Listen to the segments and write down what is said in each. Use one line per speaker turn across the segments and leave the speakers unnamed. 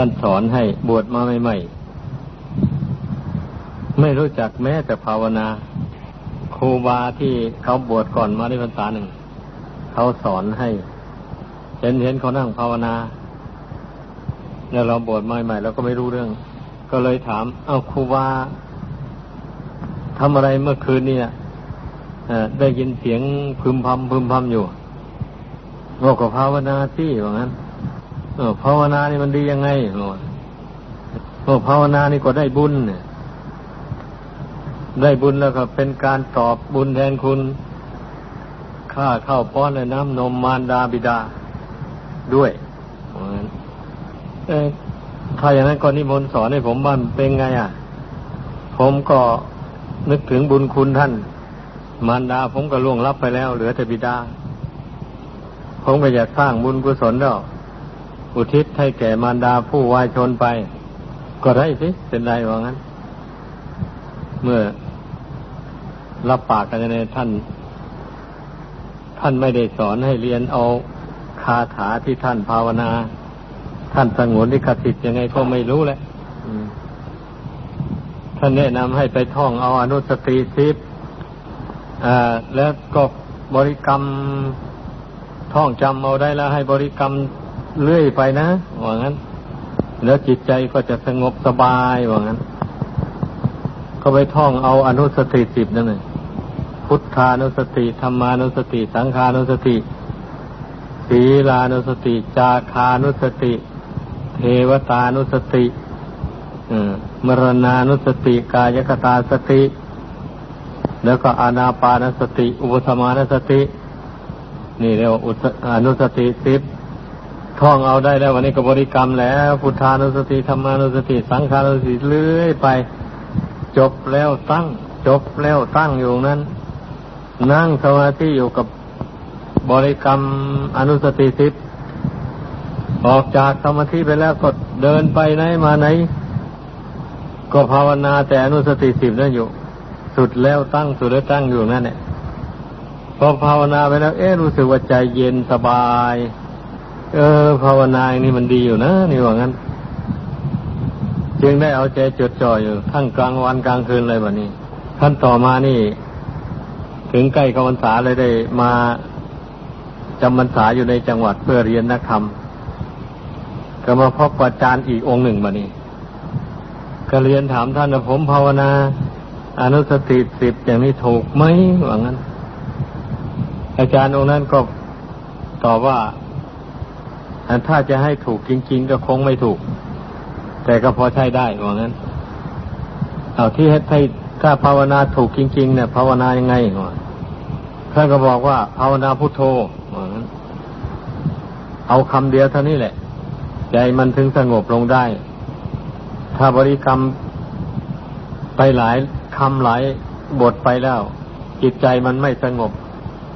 ท่านสอนให้บวชมาใหม่ๆไม่รู้จักแม้แต่ภาวนาครูบาที่เขาบวชก่อนมาได้พรรษาหนึ่ง เขาสอนให้ เห็นเห็นเขานั่งภาวนาแล้วเราบวชใหม่ๆเราก็ไม่รู้เรื่อง ก็เลยถาม เอาครูบาทำอะไรเมื่อคืนนี่ได้ยินเสียงพึมพำพึมพำอยู่บอกกับภาวนาสิว่างั้น เออภาวนานี่มันดียังไงบอกภาวนานี่ก็ได้บุญเนี่ยได้บุญแล้วก็เป็นการตอบบุญแทนคุณค่าข้าวป้อนและน้ำนมมารดาบิดาด้วยถ้าอย่างนั้นก็นิมนต์สอนให้ผมบ้านเป็นไงอะ ผมก็นึกถึงบุญคุณท่าน มารดาผมก็ล่วงลับไปแล้ว เหลือแต่บิดา ผมก็อยากสร้างบุญกุศลแล้ว อุทิศให้แก่มารดาผู้วายชนไป ก็ได้สิเป็นไรว่างั้น เมื่อรับปากกันในท่าน ท่านไม่ได้สอนให้เรียนเอาคาถาที่ท่านภาวนา ท่านสงวนลิขสิทธิ์ยังไงก็ไม่รู้แหละท่านแนะนำให้ไปท่องเอาอนุสติสิบแล้วก็บริกรรมท่องจำเอาได้แล้วให้บริกรรม เรื่อยไปนะว่างั้น แล้วจิตใจก็จะสงบสบายว่างั้น ก็ไปท่องเอาอนุสติสิบนั่นเลยพุทธานุสติธรรมานุสติ สังขานุสติศีลานุสติ จาคานุสติ เทวตานุสติมรณานุสติ กายคตาสติ แล้วก็อนาปานสติ อุปสมานสติ นี่เรียกว่าอนุสติสิบ ท่องเอาได้แล้ววันนี้ก็บริกรรมแล้วพุทธานุสติธรรมานุสติ สังขานุสติเลื่อยไป จบแล้วตั้ง จบแล้วตั้งอยู่นั้น นั่งสมาธิอยู่กับบริกรรมอนุสติสิบออกจากสมาธิไปแล้วก็เดินไปไหนมาไหน ก็ภาวนาแต่อนุสติสิบนั่นอยู่ สุดแล้วตั้งสุดแล้วตั้งอยู่นั่นแหละพอภาวนาไปแล้ว เอ๊รู้สึกว่าใจเย็นสบาย เออ ภาวนาอย่างนี้มันดีอยู่นะ นี่ว่างั้น จึงได้เอาใจจดจ่ออยู่ ทั้งกลางวันกลางคืนเลยแบบนี้ขั้นต่อมานี่ ถึงใกล้กวันษาเลยได้มาจำพรรษาอยู่ในจังหวัดเพื่อเรียนนักธรรมก็มาพบอาจารย์อีกองค์หนึ่งมานี่ก็เรียนถามท่านว่าผมภาวนาอนุสติสิบอย่างนี้ถูกไหมว่างั้น อาจารย์องค์นั้นก็ตอบว่า อันถ้าจะให้ถูกจริง ๆ ก็คงไม่ถูก แต่ก็พอใช้ได้ว่างั้น เอาที่ให้ถ้าภาวนาถูกจริง ๆ เนี่ย ภาวนายังไงวะท่านก็บอกว่าภาวนาพุทโธว่างั้น เอาคำเดียวเท่านี้แหละ ใจมันถึงสงบลงได้ ถ้าบริกรรมไปหลายคำหลายบทไปแล้ว จิตใจมันไม่สงบ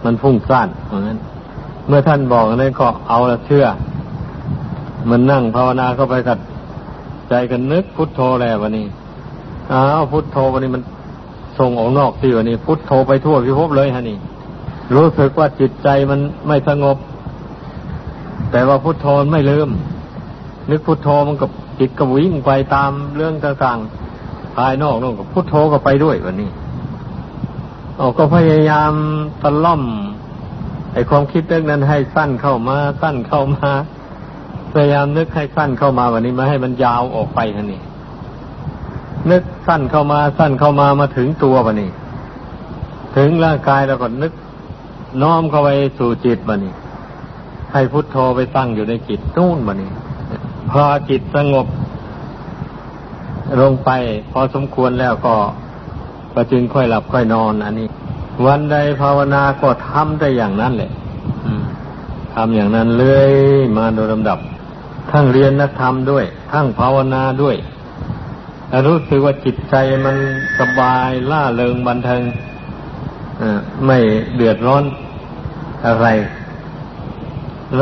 มันฟุ้งซ่านเพราะงั้นเมื่อท่านบอกนั้นก็เอาละเชื่อ มันนั่งภาวนาเข้าไปกับใจกันนึกพุทโธแล้ววันนี้อ้าวพุทโธวันนี้มันส่งออกนอกสิวันนี้ พุทโธไปทั่วพิภพเลยฮะนี่ รู้สึกว่าจิตใจมันไม่สงบ แต่ว่าพุทโธไม่ลืม นึกพุทโธมันกับจิตก็วิ่งไปตามเรื่องต่างๆภายนอกนู่นกับพุทโธก็ไปด้วยวันนี้โอ้ก็พยายามตะล่อมไอความคิดเรื่องนั้นให้สั้นเข้ามา สั้นเข้ามา พยายามนึกให้สั้นเข้ามาวันนี้มาให้มันยาวออกไปท่านี้นึกสั้นเข้ามาสั้นเข้ามามาถึงตัววันนี้ ถึงร่างกายแล้วก็นึกน้อมเข้าไปสู่จิตวันนี้ ให้พุทโธไปตั้งอยู่ในจิตนู่นวันนี้ พอจิตสงบ ลงไป พอสมควรแล้วก็ก็จึงค่อยหลับค่อยนอนอันนี้ วันใดภาวนาก็ทำได้อย่างนั้นแหละทำอย่างนั้นเลยมาโดยลำดับ ทั้งเรียนนักธรรมด้วย ทั้งภาวนาด้วย รู้สึกว่าจิตใจมันสบายล่าเริงบันเทิงไม่เดือดร้อนอะไร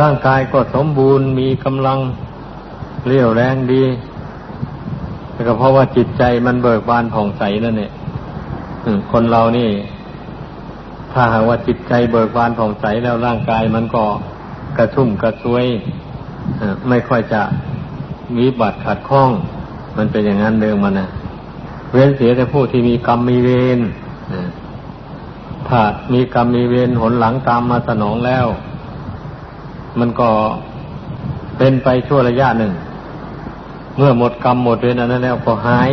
ร่างกายก็สมบูรณ์มีกำลังเรี่ยวแรงดีแต่ก็เพราะว่าจิตใจมันเบิกบานผ่องใสนั่นเนี่ยคนเรานี่ ถ้าหากว่าจิตใจเบิกบานผ่องใสแล้วร่างกายมันก็กระชุ่มกระซวย ไม่ค่อยจะมีบาดขัดข้อง มันเป็นอย่างนั้นเดิมมันนะเว้นเสียแต่ผู้ที่มีกรรมมีเวรถ้ามีกรรมมีเวรหนหลังตามมาสนองแล้ว มันก็เป็นไปชั่วระยะหนึ่ง เมื่อหมดกรรมหมดเวรอันั้นแล้วก็หาย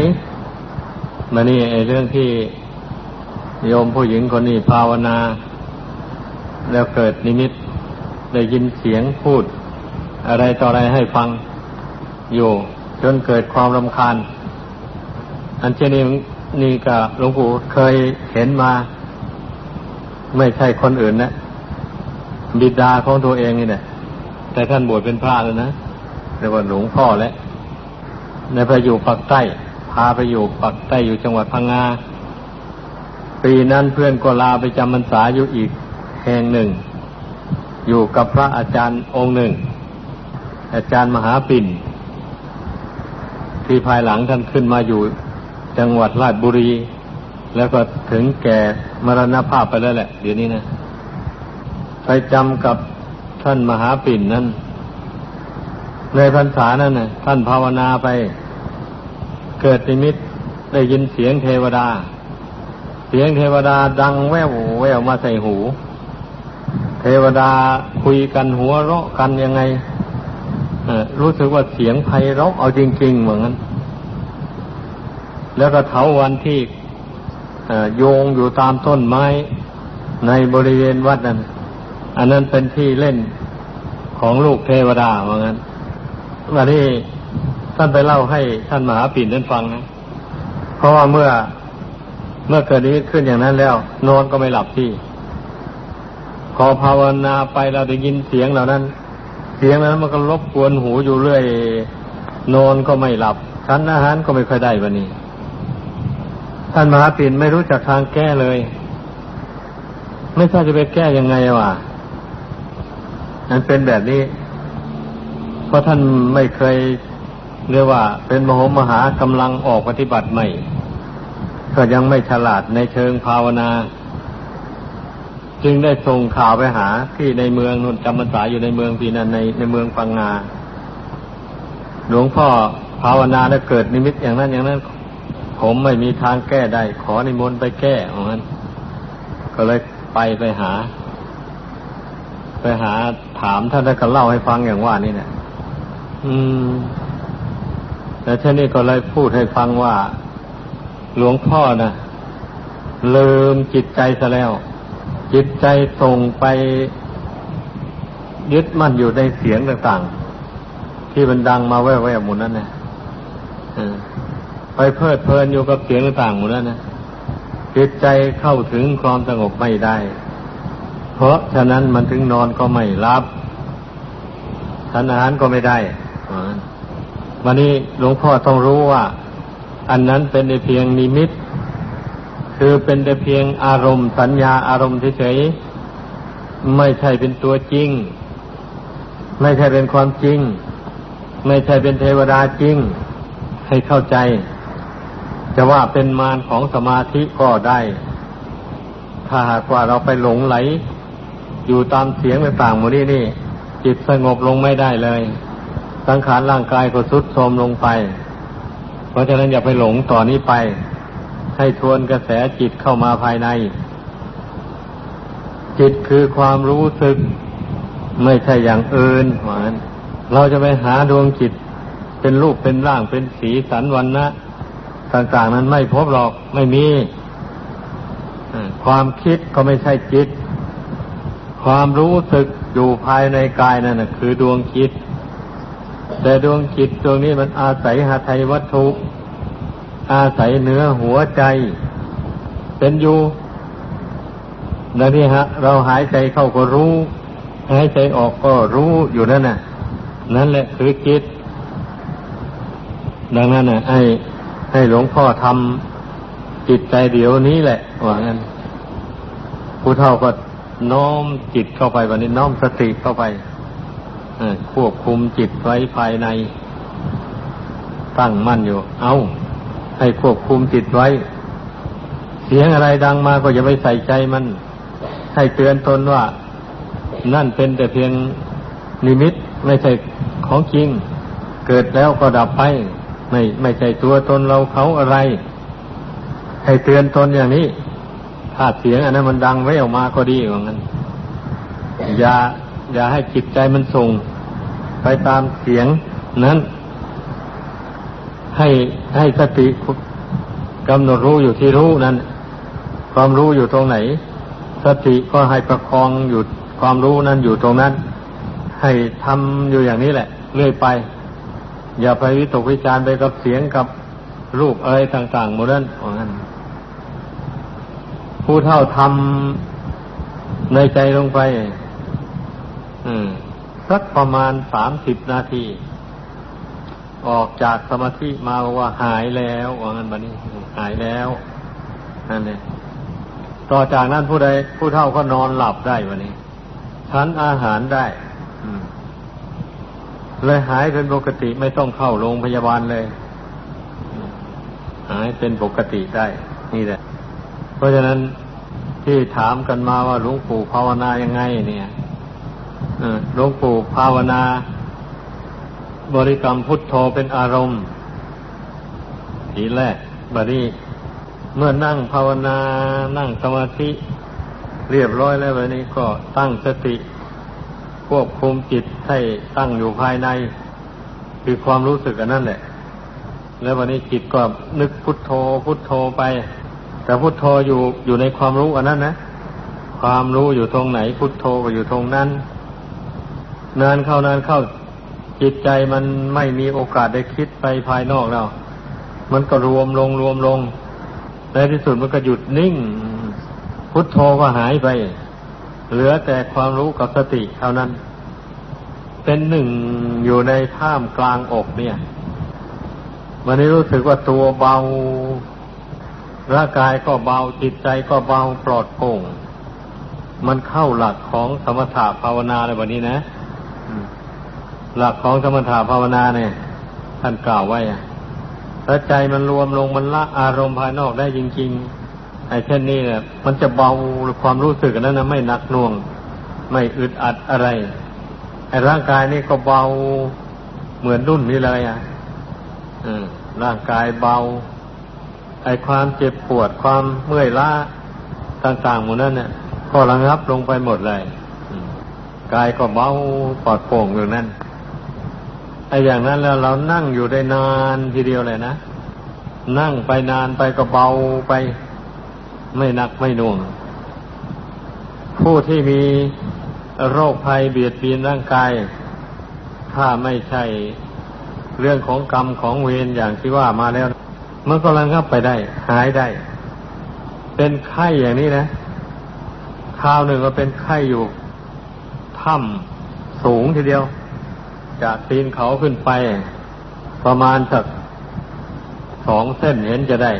มานี่ไอ้เรื่องที่โยมผู้หญิงคนนี้ภาวนา แล้วเกิดนิมิตได้ยินเสียงพูด อะไรต่ออะไรให้ฟังอยู่ จนเกิดความรำคาญ อันเช่นนี้นี่ก็หลวงปู่เคยเห็นมา ไม่ใช่คนอื่นนะบิดาของตัวเองนี่แหละแต่ท่านบวชเป็นพระแล้วนะเรียกว่าหลวงพ่อแล้วในไปอยู่ปักใต้ พาไปอยู่ปักใต้อยู่จังหวัดพังงาปีนั้นเพื่อนก็ลาไปจำพรรษาอยู่อีกแห่งหนึ่ง อยู่กับพระอาจารย์องค์หนึ่ง อาจารย์มหาปิ่น ที่ภายหลังท่านขึ้นมาอยู่ จังหวัดราชบุรี แล้วก็ถึงแก่มรณภาพไปแล้วแหละ เดี๋ยวนี้นะไปจำกับท่านมหาปิ่นนั้นในพรรษานั้นนะท่านภาวนาไป เกิดนิมิตได้ยินเสียงเทวดา เสียงเทวดาดังแววแววมาใส่หู เทวดาคุยกันหัวเราะกันยังไง รู้สึกว่าเสียงไพเราะเอาจริง ๆ เหมือนกันแล้วก็เถาวันที่โยงอยู่ตามต้นไม้ในบริเวณวัดนั้นอันนั้นเป็นที่เล่นของลูกเทวดาเหมือนกันวันนี้ท่านไปเล่าให้ท่านมหาปิ่นนั้นฟังนะเพราะว่าเมื่อเมื่อเกิดนี้ขึ้นอย่างนั้นแล้ว นอนก็ไม่หลับที่ พอภาวนาไปเราได้ยินเสียงเหล่านั้น เสียงนั้นมันก็รบกวนหูอยู่เรื่อย นอนก็ไม่หลับชั้นอาหารก็ไม่ค่อยได้วันนี้ ท่านมหาปิ่นไม่รู้จักทางแก้เลย ไม่ทราบจะไปแก้ยังไงวะมันเป็นแบบนี้ เพราะท่านไม่เคยเรียกว่า เป็นมโหมหากำลังออกปฏิบัติใหม่ก็ยังไม่ฉลาดในเชิงภาวนา จึงได้ส่งข่าวไปหาที่ในเมืองนนจำพรรษาอยู่ในเมืองปีนั้นในในเมืองปังงา หลวงพ่อภาวนาแล้วเกิดนิมิตอย่างนั้นอย่างนั้น ผมไม่มีทางแก้ได้ ขอนิมนต์ไปแก้ของนั้นก็เลยไปไปหา ไปหาถามท่านแล้วก็เล่าให้ฟังอย่างว่านี่เนี่ยอืมแล้วท่านนี้ก็เลยพูดให้ฟังว่า หลวงพ่อนะลืมจิตใจซะแล้ว จิตใจส่งไปยึดมั่นอยู่ในเสียงต่างๆ ที่มันดังมาแว่วๆหมดนั้นนะไปเพลิดเพลินอยู่กับเสียงต่างๆหมดนั้นนะจิตใจเข้าถึงความสงบไม่ได้ เพราะฉะนั้นมันถึงนอนก็ไม่รับทานอาหารก็ไม่ได้วันนี้หลวงพ่อต้องรู้ว่า อันนั้นเป็นแต่เพียงนิมิต คือเป็นแต่เพียงอารมณ์สัญญาอารมณ์เฉยๆไม่ใช่เป็นตัวจริง ไม่ใช่เป็นความจริง ไม่ใช่เป็นเทวดาจริง ให้เข้าใจ จะว่าเป็นมารของสมาธิก็ได้ ถ้าหากว่าเราไปหลงไหล อยู่ตามเสียงต่างๆหมดนี่นี่ จิตสงบลงไม่ได้เลย สังขารร่างกายก็ทรุดโทรมลงไป เพราะฉะนั้นอย่าไปหลงต่อนนี้ไป ให้ทวนกระแสจิตเข้ามาภายใน จิตคือความรู้สึก ไม่ใช่อย่างอื่นหวานเราจะไปหาดวงจิต เป็นรูปเป็นร่างเป็นสีสันวันนะต่างๆนั้นไม่พบหรอกไม่มี ความคิดก็ไม่ใช่จิต ความรู้สึกอยู่ภายในกายนั่นนะคือดวงจิต แต่ดวงจิตดวงนี้มันอาศัยหาไทยวัตถุ อาศัยเนื้อหัวใจ เป็นอยู่ดังนี้ฮะ เราหายใจเข้าก็รู้ หายใจออกก็รู้อยู่นั่นน่ะ นั่นแหละคือจิต ดังนั้นน่ะให้ให้หลวงพ่อทำจิตใจเดี๋ยวนี้แหละว่างั้นผู้เท่าก็น้อมจิตเข้าไปวันนี้น้อมสติเข้าไปควบคุมจิตไว้ภายใน ตั้งมั่นอยู่ เอ้า ให้ควบคุมจิตไว้ เสียงอะไรดังมาก็อย่าไปใส่ใจมัน ให้เตือนตนว่า นั่นเป็นแต่เพียงนิมิตไม่ใช่ของจริง เกิดแล้วก็ดับไป ไม่ไม่ใช่ตัวตนเราเขาอะไร ให้เตือนตนอย่างนี้ ถ้าเสียงอันนั้นมันดังไว้ออกมาก็ดีว่างั้นอย่าอย่าให้จิตใจมันส่ง ไปตามเสียงนั้น ให้ให้สติกำหนดรู้อยู่ที่รู้นั้น ความรู้อยู่ตรงไหน สติก็ให้ประคองอยู่ความรู้นั้นอยู่ตรงนั้น ให้ทำอยู่อย่างนี้แหละ เรื่อยไป อย่าไปวิตกวิจารไปกับเสียงกับรูปอะไรต่างๆหมดนั้นว่างั้นผู้เท่าทำในใจลงไปสักประมาณสามสิบนาที ออกจากสมาธิมาว่าหายแล้วว่างั้นบันนี้หายแล้วนั่นเองต่อจากนั้นผู้ใดผู้เท่าก็นอนหลับได้วันนี้ฉันอาหารได้เลยหายเป็นปกติไม่ต้องเข้าโรงพยาบาลเลย หายเป็นปกติได้ นี่แหละ เพราะฉะนั้นที่ถามกันมาว่าหลวงปู่ภาวนายังไง เนี่ยหลวงปู่ภาวนา บริกรรมพุทโธเป็นอารมณ์ทีแรกบัดนี้เมื่อนั่งภาวนา นั่งสมาธิ เรียบร้อยแล้ววันนี้ก็ตั้งสติ ควบคุมจิตให้ตั้งอยู่ภายใน คือความรู้สึกอันนั้นแหละ แล้ววันนี้จิตก็นึกพุทโธพุทโธไป แต่พุทโธอยู่อยู่ในความรู้อันนั้นนะความรู้อยู่ตรงไหนพุทโธก็อยู่ตรงนั้น นานเข้านานเข้า จิตใจมันไม่มีโอกาสได้คิดไปภายนอกแล้ว มันก็รวมลงรวมลง ในที่สุดมันก็หยุดนิ่ง พุทโธก็หายไป เหลือแต่ความรู้กับสติเท่านั้น เป็นหนึ่งอยู่ในท่ามกลางอกเนี่ยวันนี้รู้สึกว่าตัวเบา ร่างกายก็เบาจิตใจก็เบาปลอดโปร่ง มันเข้าหลักของสมถะภาวนาในวันนี้นะ หลักของสมถะภาวนาเนี่ย ท่านกล่าวไว้ถ้าใจมันรวมลงมันละอารมณ์ภายนอกได้จริง ๆ ไอ้เช่นนี้เนี่ยมันจะเบาความรู้สึกนั้นนะไม่หนักหน่วง ไม่อึดอัดอะไรไอ้ร่างกายนี่ก็เบาเหมือนนุ่นนี่เลยอะร่างกายเบา ไอ้ความเจ็บปวดความเมื่อยล้าต่างๆหมดนั้นเนี่ยก็ระงับลงไปหมดเลยกายก็เบาปลอดโปร่งอยู่นั่น ไอ้อย่างนั้นแล้วเรานั่งอยู่ได้นานทีเดียวเลยนะ นั่งไปนานไปก็เบาไป ไม่หนักไม่น่วง ผู้ที่มีโรคภัยเบียดเบียนร่างกาย ถ้าไม่ใช่เรื่องของกรรมของเวรอย่างที่ว่ามาแล้วมันก็ระงับไปได้ หายได้ เป็นไข้อย่างนี้นะคราวหนึ่งก็เป็นไข้อยู่ถ้ำสูงทีเดียว จากตีนเขาขึ้นไป ประมาณสักสองเส้นเห็นจะได้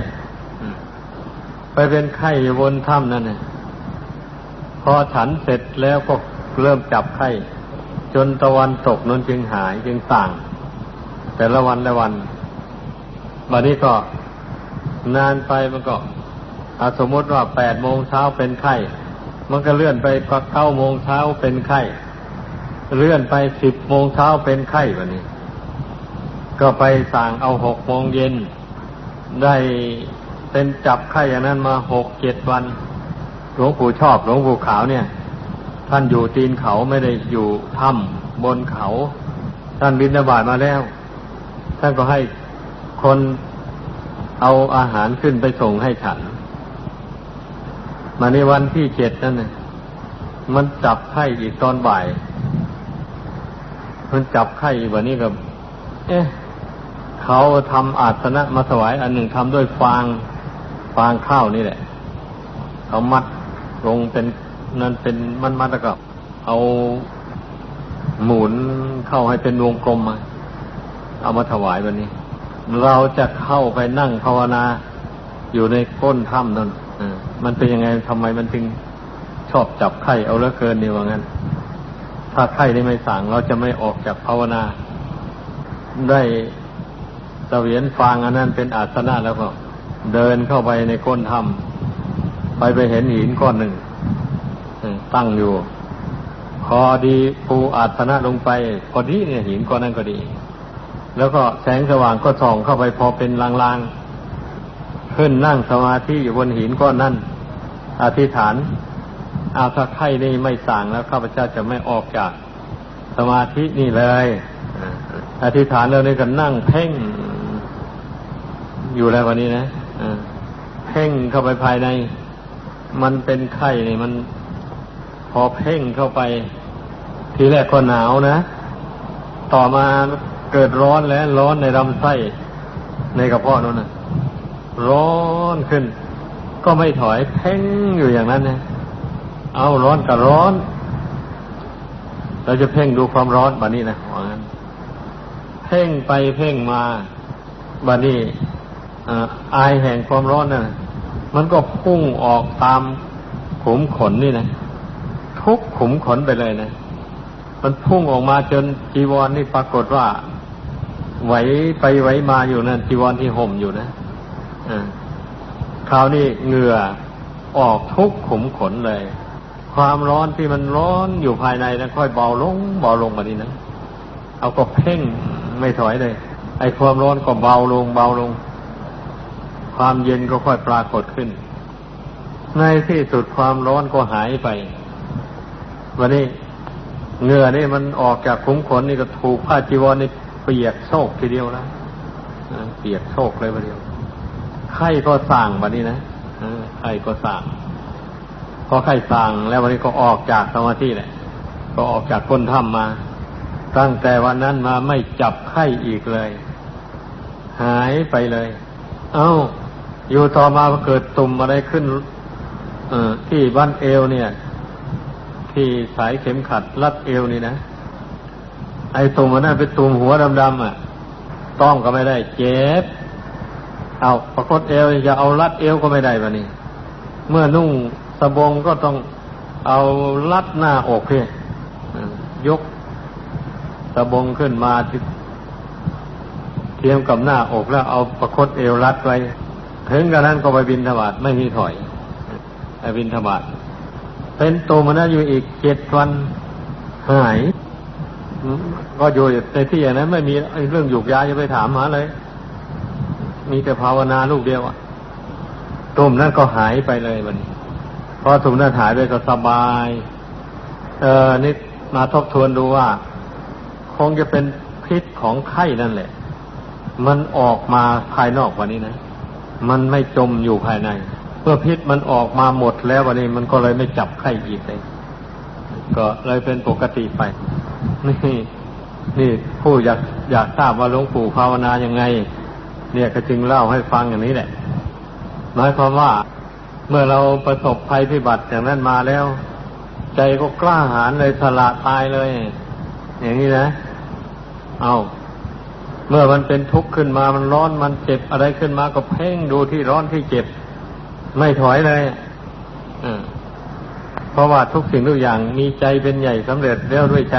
ไปเป็นไข้อยู่บนถ้ำนั่นเนี่ยพอฉันเสร็จแล้วก็เริ่มจับไข้จนตะวันตกนั้นจึงหายจึงต่าง แต่ละวันละวันบัดนี้ก็นานไปมันก็สมมติว่าแปดโมงเช้าเป็นไข้ มันก็เลื่อนไปก็เก้าโมงเช้าเป็นไข้ เลื่อนไปสิบโมงเช้าเป็นไข้แบบนี้ ก็ไปสั่งเอาหกโมงเย็น ได้เป็นจับไข้อย่างนั้นมาหกเจ็ดวัน หลวงปู่ชอบหลวงปู่ขาวเนี่ย ท่านอยู่ตีนเขาไม่ได้อยู่ถ้ำบนเขา ท่านบินบาตมาแล้ว ท่านก็ให้คนเอาอาหารขึ้นไปส่งให้ฉัน มาในวันที่เจ็ดนั่นน่ะมันจับไข้อีกตอนบ่าย มันจับไข้อีกวันนี้กับ เอ๊ะเขาทำอาสนะมาถวายอันหนึ่งทำด้วยฟางฟางข้าวนี่แหละเขามัดลงเป็นนั่นเป็นมันมัดแล้วก็เอาหมุนเข้าให้เป็นวงกลมมาเอามาถวายวันนี้ เราจะเข้าไปนั่งภาวนาอยู่ในก้นถ้ำนั่นมันเป็นยังไงทำไมมันจึงชอบจับไข่เอาเลือเกินนี่ว่างั้น ถ้าไข่นี่ไม่สั่งเราจะไม่ออกจากภาวนา ได้เสวียนฟางอันนั้นเป็นอาสนะแล้วก็ เดินเข้าไปในก้นถ้ำไปไปเห็นหินก้อนหนึ่ง ตั้งอยู่ พอดีปูอาสนะลงไป พอดีเนี่ยหินก้อนนั้นก็ดี แล้วก็แสงสว่างก็ส่องเข้าไปพอเป็นลางๆขึ้นนั่งสมาธิอยู่บนหินก้อนนั้นอธิษฐาน อาถ้าไข่นี่ไม่สั่งแล้วข้าพเจ้าจะไม่ออกจากสมาธินี่เลยอธิษฐานแล้วนี่ก็นั่งเพ่ง อยู่แล้ววันนี้นะเพ่งเข้าไปภายใน มันเป็นไข้นี่มัน พอเพ่งเข้าไป ทีแรกก็หนาวนะ ต่อมาเกิดร้อนแล้ว ร้อนในลำไส้ ในกระเพาะนั่นนะร้อนขึ้น ก็ไม่ถอยเพ่งอยู่อย่างนั้นนะ เอาร้อนกับร้อน เราจะเพ่งดูความร้อนบานี้นะว่างั้นเพ่งไปเพ่งมาบานี้อายแห่งความร้อนนะ่ะ มันก็พุ่งออกตามขุมขนนี่นะทุกขุมขนไปเลยนะมันพุ่งออกมาจนจีวรนนี่ปรากฏว่า ไหวไปไหวมาอยู่นะั่นจีวรที่ห่มอยู่นะอ่าคราวนี้เหงื่อออกทุกขุมขนเลย ความร้อนที่มันร้อนอยู่ภายในนะค่อยเบาลง เบาลงมาดีนะเอาก็เพ่งไม่ถอยเลย ไอ้ความร้อนก็เบาลง เบาลง ความเย็นก็ค่อยปรากฏขึ้น ในที่สุดความร้อนก็หายไป วันนี้เหงื่อนี่มันออกจากคุ้มขนนี่ก็ถูกผ้าจีวรนี่เปียกโชกทีเดียวแล้วเปียกโชกเลยวันเดียวไข้ก็สั่งวันนี้นะไข้ก็สั่ง พอไข้สั่งแล้ววันนี้ก็ออกจากสมาธิแหละ ก็ออกจากก้นถ้ำมา ตั้งแต่วันนั้นมาไม่จับไข้อีกเลย หายไปเลย เอา้า อยู่ต่อมาเกิดตุ่มอะไรขึ้นที่บ้านเอวเนี่ย ที่สายเข็มขัดรัดเอวนี่นะ ไอ้ตุ่มมันนั่นเป็นตุ่มหัวดำๆอะ ต้องก็ไม่ได้ เจ็บ เอาประคตเอวจะเอารัดเอวก็ไม่ได้บะนี่เมื่อนุ่ง สบงก็ต้องเอารัดหน้าอกเพื่อยกสบงขึ้นมาเทียมกับหน้าอกแล้วเอาประคตเอวรัดไว้ ถึงกระนั้นก็ไปบินธบาตไม่มีถอยไปบินธบาตเป็นตัวมันอยู่อีกเจ็ดวันหาย ก็อยู่ในที่อย่างนั้นไม่มีเรื่องหยุกยาจะไปถามหาเลย มีแต่ภาวนาลูกเดียวอะตุ่มนั้นก็หายไปเลยวันนี้ อตุ่มนั้นหายไปก็สบาย เออนี่มาทบทวนดูว่า คงจะเป็นพิษของไข้นั่นแหละ มันออกมาภายนอกวันนี้นะ มันไม่จมอยู่ภายใน เมื่อพิษมันออกมาหมดแล้ววันนี้มันก็เลยไม่จับไข้อีกเลย ก็เลยเป็นปกติไป นี่นี่ผู้อยากอยากทราบว่าหลวงปู่ภาวนายังไง เนี่ยก็จึงเล่าให้ฟังอย่างนี้แหละหมายความว่า เมื่อเราประสบภัยพิบัติอย่างนั้นมาแล้ว ใจก็กล้าหาญเลยสละตายเลย อย่างนี้นะ เอาเมื่อมันเป็นทุกข์ขึ้นมามันร้อนมันเจ็บอะไรขึ้นมาก็เพ่งดูที่ร้อนที่เจ็บ ไม่ถอยเลยอเพราะว่าทุกสิ่งทุกอย่างมีใจเป็นใหญ่สำเร็จแล้วด้วยใจ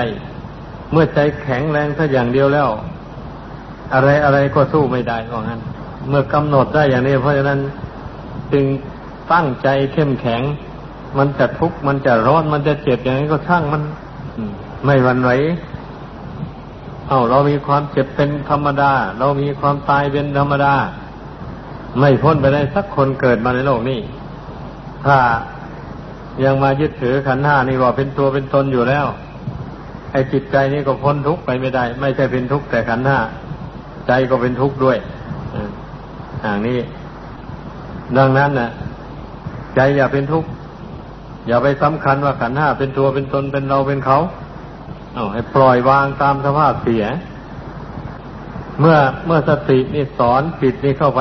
เมื่อใจแข็งแรงถ้าอย่างเดียวแล้ว อะไรอะไรก็สู้ไม่ได้เพราะงั้น เมื่อกำหนดได้อย่างนี้ เพราะฉะนั้นจึง ตั้งใจเข้มแข็ง มันจะทุกข์มันจะร้อนมันจะเจ็บอย่างนี้ก็ช่างมันไม่หวั่นไหวเอาเรามีความเจ็บเป็นธรรมดา เรามีความตายเป็นธรรมดา ไม่พ้นไปได้สักคนเกิดมาในโลกนี้ถ้ายังมายึดถือขันห้านี่ว่าเป็นตัวเป็นตนอยู่แล้ว ไอ้จิตใจนี่ก็พ้นทุกข์ไปไม่ได้ ไม่ใช่เป็นทุกข์แต่ขันห้าใจก็เป็นทุกข์ด้วยอย่างนี้ ดังนั้นนะ่ะ ใจอย่าเป็นทุกข์อย่าไปสำคัญว่าขันห้าเป็นตัวเป็นตนเป็นเราเป็นเขาเอาให้ปล่อยวางตามสภาพเสีย เมื่อเมื่อสตินี่สอนจิตนี่เข้าไป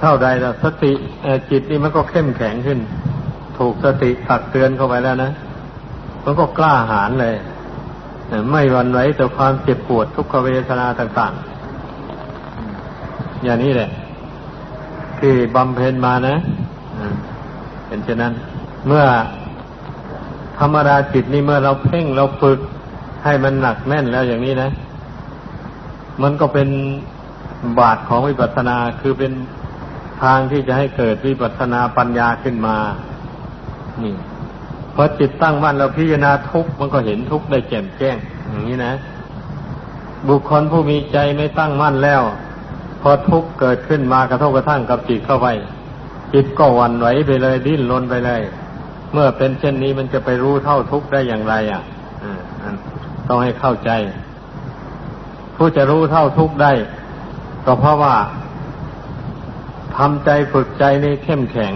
เข้าใดแล้วสติจิตนี่มันก็เข้มแข็งขึ้น ถูกสติตักเตือนเข้าไปแล้วนะมันก็กล้าหาญเลยไม่หวั่นไหวต่อความเจ็บปวดทุกขเวทนาต่าง ๆ อย่างนี้แหละ ที่บำเพ็ญมานะเป็นเช่นนั้น เมื่อธรรมดาจิตนี่เมื่อเราเพ่งเราฝึกให้มันหนักแน่นแล้วอย่างนี้นะ มันก็เป็นบาทของวิปัสสนาคือเป็นทางที่จะให้เกิดวิปัสสนาปัญญาขึ้นมา นี่พอจิตตั้งมั่นเราพิจารณาทุกข์มันก็เห็นทุกข์ได้แจ่มแจ้ง อย่างนี้นะ บุคคลผู้มีใจไม่ตั้งมั่นแล้ว พอทุกข์เกิดขึ้นมากระทบกระทั่งกับจิตเข้าไป จิตก็วันไหวไปเลยดิ้นรนไปเลย เมื่อเป็นเช่นนี้มันจะไปรู้เท่าทุกข์ได้อย่างไร อะต้องให้เข้าใจ ผู้จะรู้เท่าทุกข์ได้ ก็เพราะว่าทำใจฝึกใจในเข้มแข็ง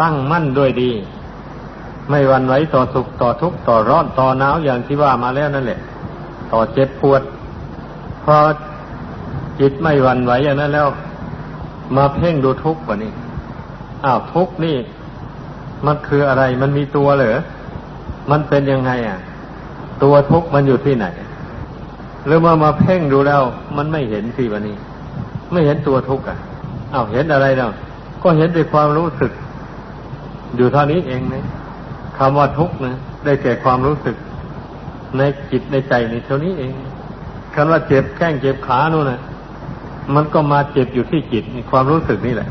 ตั้งมั่นด้วยดี ไม่วันไหวต่อสุขต่อทุกข์ต่อร้อนต่อหนาวอย่างที่ว่ามาแล้วนั่นแหละ ต่อเจ็บปวดพอ จิตไม่หวันไหวอย่างนั้นแล้ว มาเพ่งดูทุกข์กว่านี้อ้าวทุกข์นี่ มันคืออะไร มันมีตัวเหรอมันเป็นยังไงอะ ตัวทุกข์มันอยู่ที่ไหนหรือมามาเพ่งดูแล้ว มันไม่เห็นสิวันนี้ ไม่เห็นตัวทุกข์อะอ้าวเห็นอะไรแล้วก็เห็นด้วยความรู้สึก อยู่เท่านี้เองนะคำว่าทุกข์นะได้แก่ความรู้สึก ในจิตในใจในเท่านี้เองคำว่าเจ็บแข้งเจ็บขาโน่นนะ มันก็มาเจ็บอยู่ที่จิตความรู้สึกนี่แหละ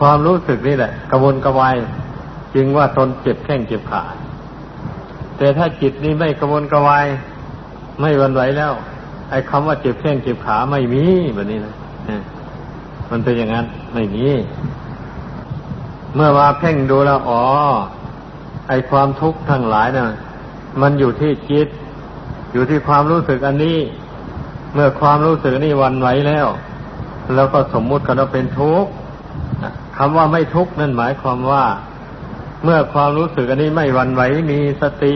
ความรู้สึกนี่แหละกระวนกระวายจึงว่าตนเจ็บแข้งเจ็บขาแต่ถ้าจิตนี้ไม่กระวนกระวาย ไม่วันไหวแล้ว ไอ้คำว่าเจ็บแข้งเจ็บขาไม่มีแบบนี้นะมันเป็นอย่างนั้นไม่มีเมื่อมาเพ่งดูแล้วอ๋อ ไอความทุกข์ทั้งหลายนะ่ะ มันอยู่ที่จิต อยู่ที่ความรู้สึกอันนี้ เมื่อความรู้สึกนี้วันไหวแล้ว แล้วก็สมมุติกันว่าเป็นทุกข์คำว่าไม่ทุกข์นั่นหมายความว่า เมื่อความรู้สึกอันนี้ไม่วันไหวมีสติ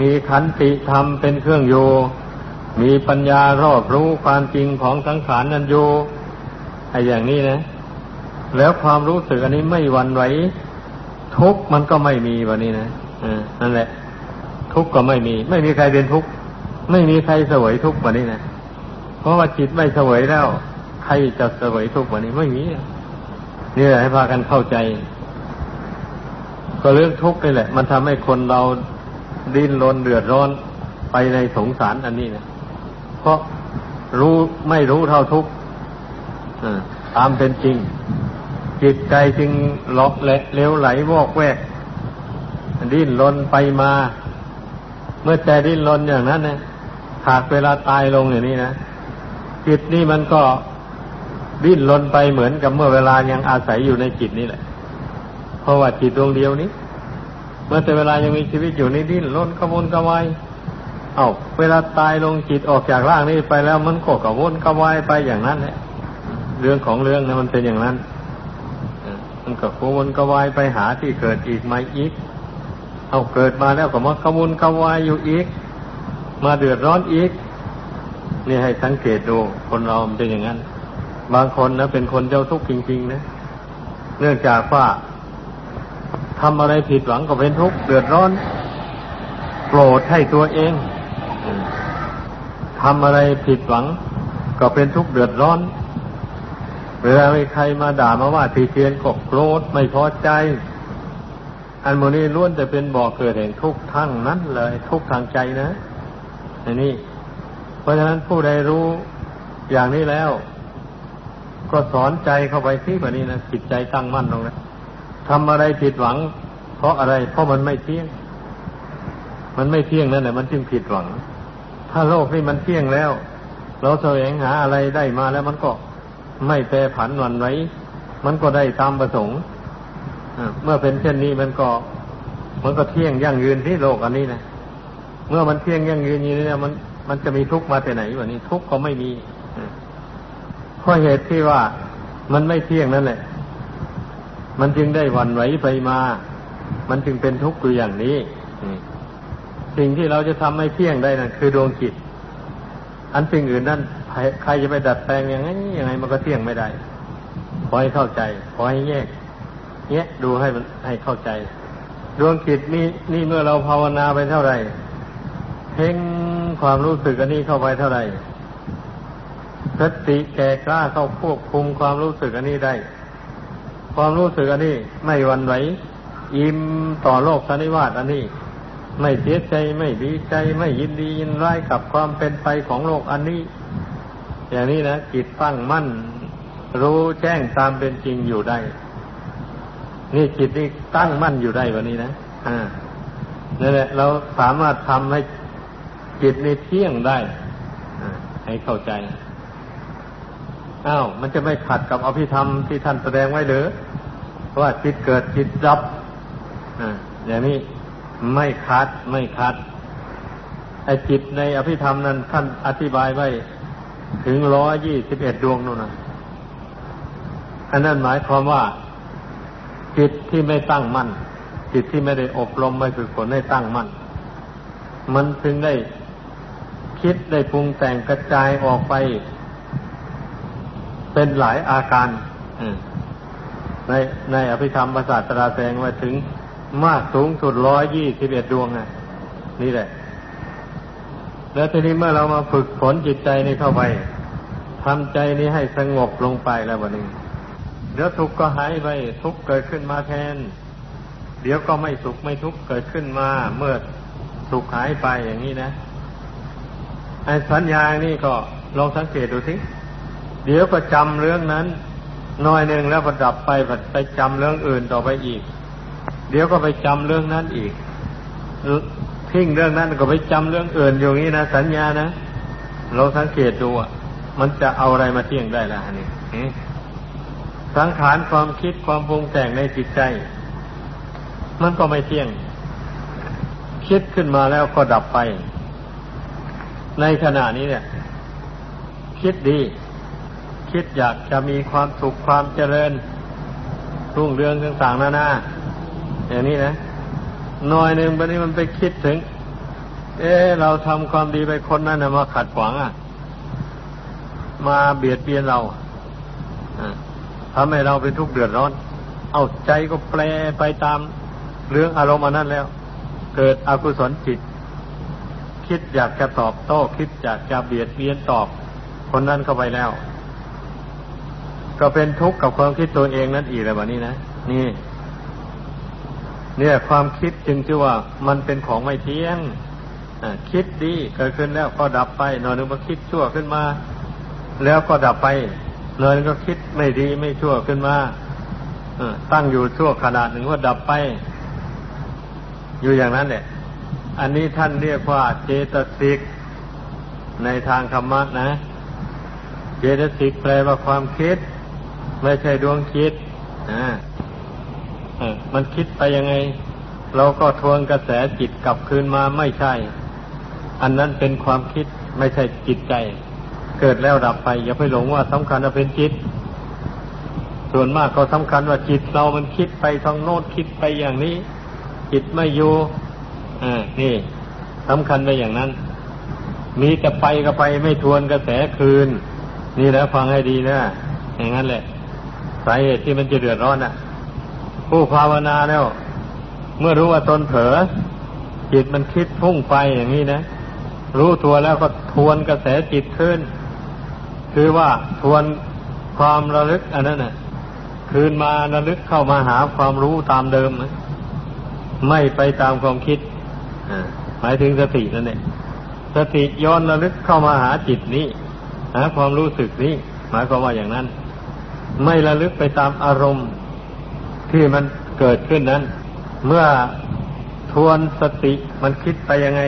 มีขันติธรรมเป็นเครื่องอยู่มีปัญญารอบรู้ความจริงของสังขารนั้นอยู่ไอ้อย่างนี้นะ แล้วความรู้สึกอันนี้ไม่หวั่นไหวทุกมันก็ไม่มีวันนี้นะอ่านั่นแหละ ทุกก็ไม่มี ไม่มีใครเป็นทุกไม่มีใครเสวยทุกวันนี้นะเพราะว่าจิตไม่เสวยแล้ว ครจะเสวยทุกวันนี้ไม่มีนี่แหละให้พากันเข้าใจ ก็เรื่องทุกข์นี่แหละ มันทำให้คนเราดิ้นรนเดือดร้อนไปในสงสารอันนี้นะเพราะรู้ไม่รู้เท่าทุกข์ตามเป็นจริง จิตใจจึงหลอกเละเลี้ยวไหลวอกแวก ดิ้นรนไปมา เมื่อใจดิ้นรนอย่างนั้นนะหากเวลาตายลงอย่างนี้นะจิตนี่มันก็ ดิ้นรนไปเหมือนกับเมื่อเวลายังอาศัยอยู่ในจิตนี่แหละ เพราะว่าจิตดวงเดียวนี้ เมื่อแต่เวลายังมีชีวิตอยู่นี่ดิ้นรนกระวนกระวายเอาเวลาตายลงจิตออกจากร่างนี้ไปแล้วมันก็กระวนกระวายไปอย่างนั้นแหละเรื่องของเรื่องนะมันเป็นอย่างนั้นมันก็ขวนกวายไปหาที่เกิดอีกมาอีก เอาเกิดมาแล้วก็มาขมุนกวายอยู่อีก มาเดือดร้อนอีก นี่ให้สังเกตดูคนเราเป็นอย่างนั้น บางคนนะเป็นคนเจ้าทุกข์จริงๆนะ เนื่องจากว่าทำอะไรผิดหวังก็เป็นทุกข์เดือดร้อนโกรธให้ตัวเองทำอะไรผิดหวัง ก็เป็นทุกข์เดือดร้อน เวลามีใครมาด่ามาว่าทีเทียนก็โกรธไม่พอใจ อันโมนี้ล้วนจะเป็นบ่อกเกิดแห่งทุกข์ทั้งนั้นเลย ทุกข์ทางใจนะอันนี้ เพราะฉะนั้นผู้ใดรู้อย่างนี้แล้ว ก็สอนใจเข้าไปที่แบบนี้นะจิตใจตั้งมั่นลงนะทำอะไรผิดหวัง เพราะอะไร เพราะมันไม่เที่ยง มันไม่เที่ยงนั่นแหละมันจึงผิดหวัง ถ้าโลกนี่มันเที่ยงแล้ว เราแสวงหาอะไรได้มาแล้วมันก็ไม่แปรผันวันไว้มันก็ได้ตามประสงค์เมื่อเป็นเช่นนี้มันก็ มันก็เที่ยงยั่งยืนที่โลกอันนี้นะเมื่อมันเที่ยงยั่งยืนอย่างนี้มันมันจะมีทุกข์มาแต่ไหนวะนี้ทุกข์ก็ไม่มี ราะเหตุที่ว่ามันไม่เที่ยงนั่นแหละ มันจึงได้วันไหวไปมา มันจึงเป็นทุกข์อยู่อย่างนี้สิ่งที่เราจะทำให้เที่ยงได้นั่นคือดวงจิต อันสิ่งอื่นนั่นใครจะไปดัดแปลงอย่างนี้ยังไงมันก็เที่ยงไม่ได้ขอให้เข้าใจขอให้แยกแยะดูให้มันให้เข้าใจ ดวงจิตนี่นี่เมื่อเราภาวนาไปเท่าไหร่ เพ่งความรู้สึกอันนี้เข้าไปเท่าไหร่ สติแก่กล้าเข้าควบคุมความรู้สึกอันนี้ได้ ความรู้สึกอันนี้ไม่วันไหวอิ่มต่อโลกสันนิวาตอันนี้ ไม่เสียใจไม่ดีใจไม่ยินดียินร้ายกับความเป็นไปของโลกอันนี้ อย่างนี้นะจิตตั้งมั่น รู้แจ้งตามเป็นจริงอยู่ได้ นี่จิตนี่ตั้งมั่นอยู่ได้วันนี้นะอ่านั่นแหละเราสามารถทำให้จิตในเที่ยงได้ให้เข้าใจ อ้าวมันจะไม่ขัดกับอภิธรรมที่ท่านแสดงไว้หรือว่าจิตเกิดจิตดับอ่าอย่างนี้ไม่คัดไม่คัดไอจิตในอภิธรรมนั้นท่านอธิบายไว้ถึงร้อยยี่สิบเอ็ดดวงนู่นนะอันนั้นหมายความว่า จิตที่ไม่ตั้งมั่นจิตที่ไม่ได้อบรมไม่ฝึกฝนให้ตั้งมั่นมันถึงได้คิดได้ปรุงแต่งกระจายออกไป เป็นหลายอาการในในอภิธรรมภาษาตราแสงไว้ถึงมากสูงสุดร้อยยี่สิบเอ็ดดวงไงนี่แหละ แล้วทีนี้เมื่อเรามาฝึกฝนจิตใจนี้เข้าไปทำใจนี้ให้สงบลงไปแล้ววันนี้เดี๋ยวทุกข์ก็หายไปทุกข์เกิดขึ้นมาแทน เดี๋ยวก็ไม่สุขไม่ทุกข์เกิดขึ้นมา เมื่อสุขหายไปอย่างนี้นะไอ้สัญญานี่ก็ลองสังเกตดูสิ เดี๋ยวก็จำเรื่องนั้นน้อยหนึ่งแล้วก็ดับไปไปจำเรื่องอื่นต่อไปอีก เดี๋ยวก็ไปจำเรื่องนั้นอีกทิ้งเรื่องนั้นก็ไปจำเรื่องอื่นอยู่งี้นะสัญญานะเราสังเกตดูอะ มันจะเอาอะไรมาเที่ยงได้ล่ะนี่สังขารความคิดความปรุงแต่งในจิตใจ มันก็ไม่เที่ยง คิดขึ้นมาแล้วก็ดับไป ในขณะนี้เนี่ย คิดดี คิดอยากจะมีความสุขความเจริญรุ่งเรืองต่างๆนานาอย่างนี้นะน้อยหนึ่งวันนี้มันไปคิดถึง เออเราทำความดีไปคนนั้นนะมาขัดขวางอะ มาเบียดเบียนเราทำให้เราเป็นทุกข์เดือดร้อน เอาใจก็แปลไปตามเรื่องอารมณ์นั้นแล้ว เกิดอกุศลจิต คิดอยากจะตอบโต้ คิดอยากจะเบียดเบียนตอบ คนนั้นเข้าไปแล้ว ก็เป็นทุกข์กับความคิดตัวเองนั่นอีกเลยวันนี้นะนี่ เนี่ยความคิดจึงชื่อว่ามันเป็นของไม่เที่ยงคิดดีเกิดขึ้นแล้วก็ดับไปหน่อยนึงมาคิดชั่วขึ้นมา แล้วก็ดับไปนอยนึงก็คิดไม่ดีไม่ชั่วขึ้นมาตั้งอยู่ชั่วขนาดหนึ่งว่าดับไป อยู่อย่างนั้นแหละอันนี้ท่านเรียกว่าเจตสิกในทางธรรมะนะ เจตสิกแปลว่าความคิด ไม่ใช่ดวงคิดอ่ามันคิดไปยังไง เราก็ทวนกระแสจิตกลับคืนมาไม่ใช่ อันนั้นเป็นความคิดไม่ใช่จิตใจ เกิดแล้วดับไป อย่าไปหลงว่าสำคัญว่าเป็นจิต ส่วนมากก็สำคัญว่าจิตเรามันคิดไปทางโน้นคิดไปอย่างนี้ จิตไม่อยู่อ่านี่สำคัญไปอย่างนั้น มีแต่ไปก็ไปไม่ทวนกระแสคืน นี่แล้วฟังให้ดีนะอย่างนั้นแหละ สาเหตุที่มันจะเดือดร้อนอะ ผู้ภาวนาแล้ว เมื่อรู้ว่าตนเผลอจิตมันคิดพุ่งไปอย่างนี้นะ รู้ตัวแล้วก็ทวนกระแสจิตขึ้น คือว่าทวนความระลึกอันนั้นน่ะ คืนมาระลึกเข้ามาหาความรู้ตามเดิมนะไม่ไปตามความคิดหมายถึงสตินั่นเองสติย้อนระลึกเข้ามาหาจิตนี้หาความรู้สึกนี้ หมายความว่าอย่างนั้น ไม่ระลึกไปตามอารมณ์ที่มันเกิดขึ้นนั้น เมื่อทวนสติมันคิดไปยังไง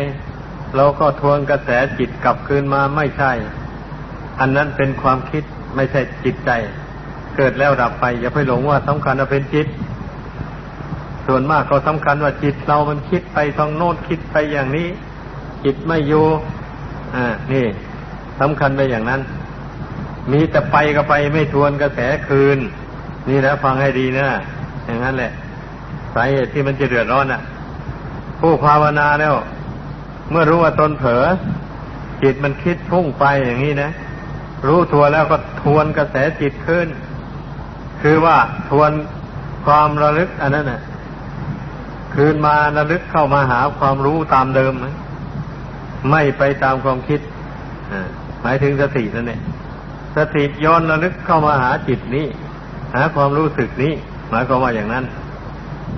เราก็ทวนกระแสจิตกลับคืนมาไม่ใช่ อันนั้นเป็นความคิดไม่ใช่จิตใจ เกิดแล้วดับไป อย่าไปหลงว่าสำคัญว่าเป็นจิต ส่วนมากก็สำคัญว่าจิตเรามันคิดไปทางโน้นคิดไปอย่างนี้ จิตไม่อยู่อ่านี่สำคัญไปอย่างนั้น มีแต่ไปก็ไปไม่ทวนกระแสคืน นี่นะฟังให้ดีนะอย่างนั้นแหละสาเหตุที่มันจะเดือดร้อนอะ ผู้ภาวนาแล้ว เมื่อรู้ว่าตนเผลอจิตมันคิดพุ่งไปอย่างนี้นะ รู้ทัวแล้วก็ทวนกระแสจิตขึ้น คือว่าทวนความระลึกอันนั้นน่ะ คืนมาระลึกเข้ามาหาความรู้ตามเดิม ไม่ไปตามความคิดหมายถึงสตินั่นเอง สติย้อนระลึกเข้ามาหาจิตนี้ หาความรู้สึกนี้ หมายความว่าอย่างนั้น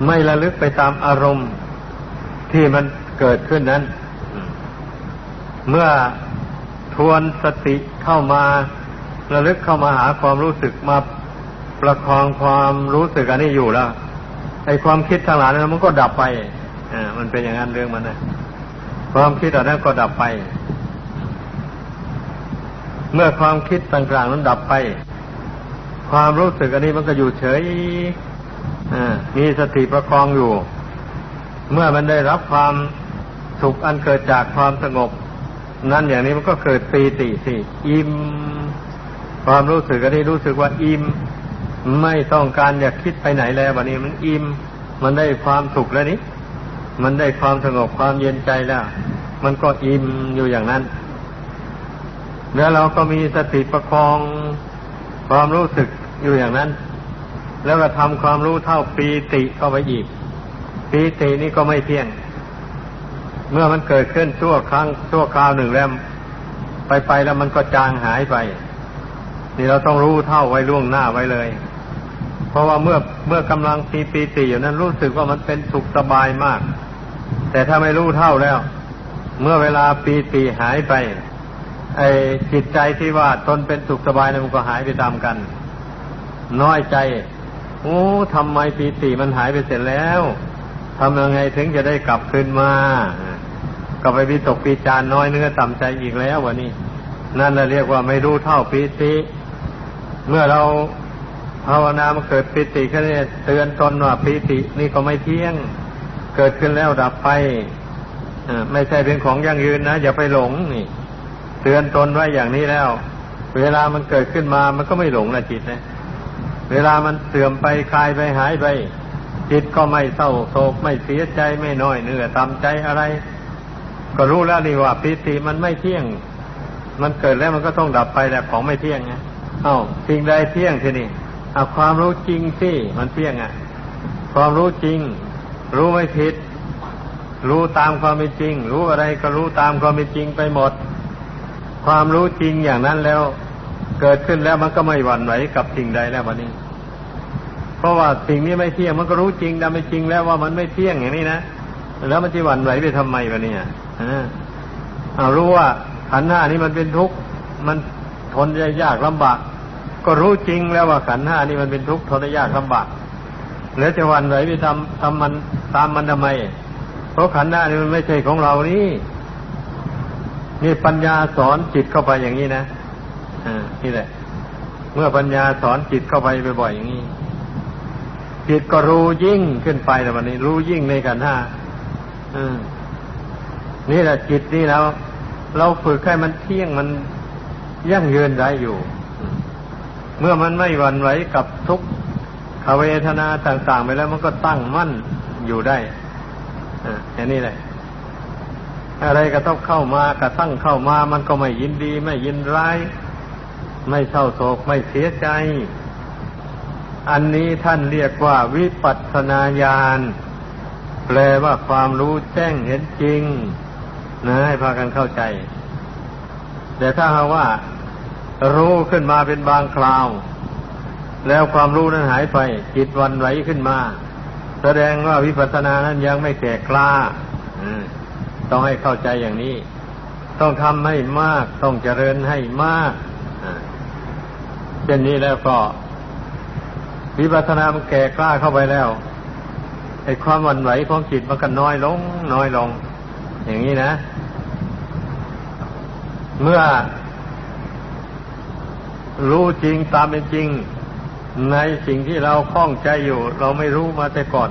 ไม่ระลึกไปตามอารมณ์ที่มันเกิดขึ้นนั้น เมื่อทวนสติเข้ามาระลึกเข้ามาหาความรู้สึกมาประคองความรู้สึกอันนี้อยู่แล้วไอ้ความคิดทั้งหลายนั้นมันก็ดับไปอ่ามันเป็นอย่างนั้นเรื่องมันนะความคิดอันนั้นก็ดับไป เมื่อความคิดต่างๆนั้นดับไป ความรู้สึกอันนี้มันก็อยู่เฉยมีสติประคองอยู่ เมื่อมันได้รับความสุขอันเกิดจากความสงบ นั่นอย่างนี้มันก็เกิดปีติสิอิ่มความรู้สึกอันนี้รู้สึกว่าอิ่มไม่ต้องการอยากคิดไปไหนแล้ววันนี้มันอิ่มมันได้ความสุขแล้วนี่มันได้ความสงบความเย็นใจแล้ว มันก็อิ่มอยู่อย่างนั้น แล้วเราก็มีสติประคองความรู้สึกอยู่อย่างนั้น แล้วก็ทำความรู้เท่าปีติเข้าไปอีก ปีตินี่ก็ไม่เที่ยง เมื่อมันเกิดขึ้นชั่วครั้งชั่วคราวหนึ่งแล้วไปไปแล้วมันก็จางหายไป นี่เราต้องรู้เท่าไว้ล่วงหน้าไว้เลย เพราะว่าเมื่อเมื่อกำลังปีปีติอยู่นั้นรู้สึกว่ามันเป็นสุขสบายมาก แต่ถ้าไม่รู้เท่าแล้ว เมื่อเวลาปีติหายไป ไอ้จิตใจที่ว่าตนเป็นสุขสบายนั้นมันก็หายไปตามกัน น้อยใจโอ้ทำไมปีติมันหายไปเสร็จแล้วทำยังไงถึงจะได้กลับคืนมาก็ไปวิตกปีจานน้อยเนื้อต่ำใจอีกแล้ววะนี่นั่นเราเรียกว่าไม่รู้เท่าปีติ เมื่อเราภาวนามเกิดปิติแค่นี้เตือนตนว่าปิตินี่ก็ไม่เที่ยง เกิดขึ้นแล้วดับไปไม่ใช่เป็นของยั่งยืนนะอย่าไปหลงนี่ เตือนตนไว้อย่างนี้แล้ว เวลามันเกิดขึ้นมามันก็ไม่หลงนะจิตนะเวลามันเสื่อมไปคลายไปหายไป จิตก็ไม่เศร้าโศกไม่เสียใจไม่น้อยเนื้อตามใจอะไร ก็รู้แล้วนี่ว่าปิติมันไม่เที่ยง มันเกิดแล้วมันก็ต้องดับไปแหละของไม่เที่ยงไงเอ้าสิ่งใดเที่ยงทีนี่เอาความรู้จริงสิมันเที่ยงอะ ความรู้จริง รู้ไม่ผิด รู้ตามความเป็นจริง รู้อะไรก็รู้ตามความเป็นจริงไปหมด ความรู้จริงอย่างนั้นแล้ว เกิดขึ้นแล้วมันก็ไม่หวั่นไหวกับสิ่งใดแล้ววันนี้ เพราะว่าสิ่งนี้ไม่เที่ยงมันก็รู้จริงแต่ไม่จริงแล้วว่ามันไม่เที่ยงอย่างนี้นะแล้วมันจะหวั่นไหวไปทำไมวะเนี่ยเอารู้ว่าขันห้านี้มันเป็นทุกข์มันทนยากลำบาก ก็รู้จริงแล้วว่าขันห้านี่มันเป็นทุกข์ทนยากลำบากแล้วจะหวั่นไหนไปทำทำมันตามมันทำไม เพราะขันห้านี่มันไม่ใช่ของเรานี่ นี่ปัญญาสอนจิตเข้าไปอย่างนี้นะอ่านี่แหละ เมื่อปัญญาสอนจิตเข้าไปบ่อยๆอย่างนี้จิตก็รู้ยิ่งขึ้นไปแล้ววันนี้ รู้ยิ่งในขันห้าอืมนี่แหละจิตนี่แล้ว เราฝึกให้มันเที่ยงมันยั่งยืนได้อยู่ เมื่อมันไม่หวั่นไหวกับทุกขเวทนาต่าง ๆ ไปแล้วมันก็ตั้งมั่นอยู่ได้อ่านี้แหละ อะไรก็ต้องเข้ามากระทั่งเข้ามามันก็ไม่ยินดี ไม่ยินร้าย ไม่เศร้าโศกไม่เสียใจ อันนี้ท่านเรียกว่าวิปัสสนาญาณแปลว่าความรู้แจ้งเห็นจริง นะให้พากันเข้าใจ แต่ถ้าหาว่า รู้ขึ้นมาเป็นบางคราว แล้วความรู้นั้นหายไป จิตวันไหวขึ้นมา แสดงว่าวิปัสสนานั้นยังไม่แก่กล้า ต้องให้เข้าใจอย่างนี้ ต้องทำให้มาก ต้องเจริญให้มากเช่นนี้แล้วก็วิปัสสนามันแก่กล้าเข้าไปแล้วไอ้ความวันไหวของจิตมันก็น้อยลง น้อยลง อย่างนี้นะ เมื่อ รู้จริงตามเป็นจริง ในสิ่งที่เราคล้องใจอยู่ เราไม่รู้มาแต่ก่อน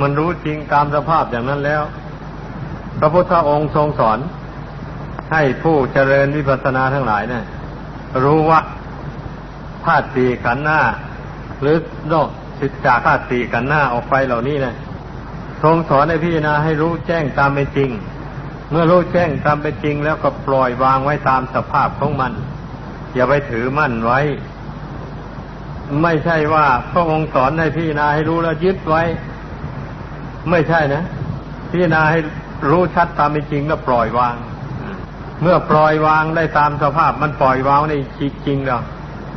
มันรู้จริงตามสภาพอย่างนั้นแล้ว พระพุทธองค์ทรงสอน ให้ผู้เจริญวิปัสสนาทั้งหลายเนะี่ยรู้ว่าธาตุสี่ขันหน้า หรือนอกสิจากธาตุสี่ขันหน้าออกไปเหล่านี้นะทรงสอนให้พิจารณาให้รู้แจ้งตามเป็นจริง เมื่อรู้แจ้งตามเป็นจริง แล้วก็ปล่อยวางไว้ตามสภาพของมัน อย่าไปถือมั่นไว้ ไม่ใช่ว่าพระองค์สอนให้พี่นาให้รู้แล้วยึดไว้ ไม่ใช่นะพี่นาให้ รู้ชัดตามเป็นจริงแล้วปล่อยวาง เมื่อปล่อยวางได้ตามสภาพมันปล่อยวางในจริงจริงแล้ว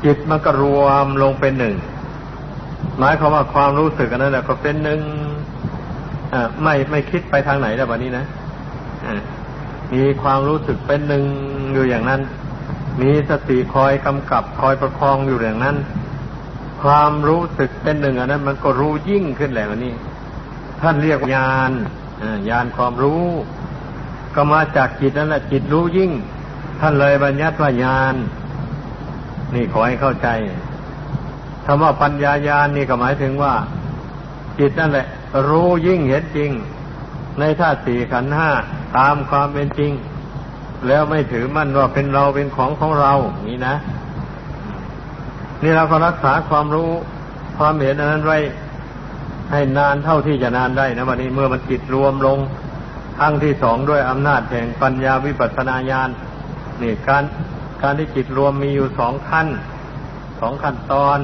จิตมันก็รวมลงเป็นหนึ่งหมายความว่าความรู้สึกอันนั้นแหละก็เป็นหนึ่งไม่ไม่คิดไปทางไหนแล้วแบบนี้นะมีความรู้สึกเป็นหนึ่งอยู่อย่างนั้น มีสติคอยกำกับคอยประคองอยู่อย่างนั้น ความรู้สึกเป็นหนึ่งอันนั้น มันก็รู้ยิ่งขึ้นแหละวันนี้ ท่านเรียกญาณ ญาณความรู้ ก็มาจากจิตนั่นแหละจิตรู้ยิ่ง ท่านเลยบัญญัติว่าญาณนี่ขอให้เข้าใจคำว่าปัญญาญาณนี่ก็หมายถึงว่า จิตนั่นแหละ รู้ยิ่งเห็นจริง ในธาตุสี่ขันห้าตามความเป็นจริง แล้วไม่ถือมั่นว่าเป็นเราเป็นของของเรานี่นะ นี่เราก็รักษาความรู้ความเห็นอันนั้นไว้ ให้นานเท่าที่จะนานได้นะวันนี้เมื่อมันจิตรวมลงครั้งที่สองด้วยอำนาจแห่งปัญญาวิปัสสนาญาณนี่การการที่จิตรวมมีอยู่สองขั้นสองขั้นตอน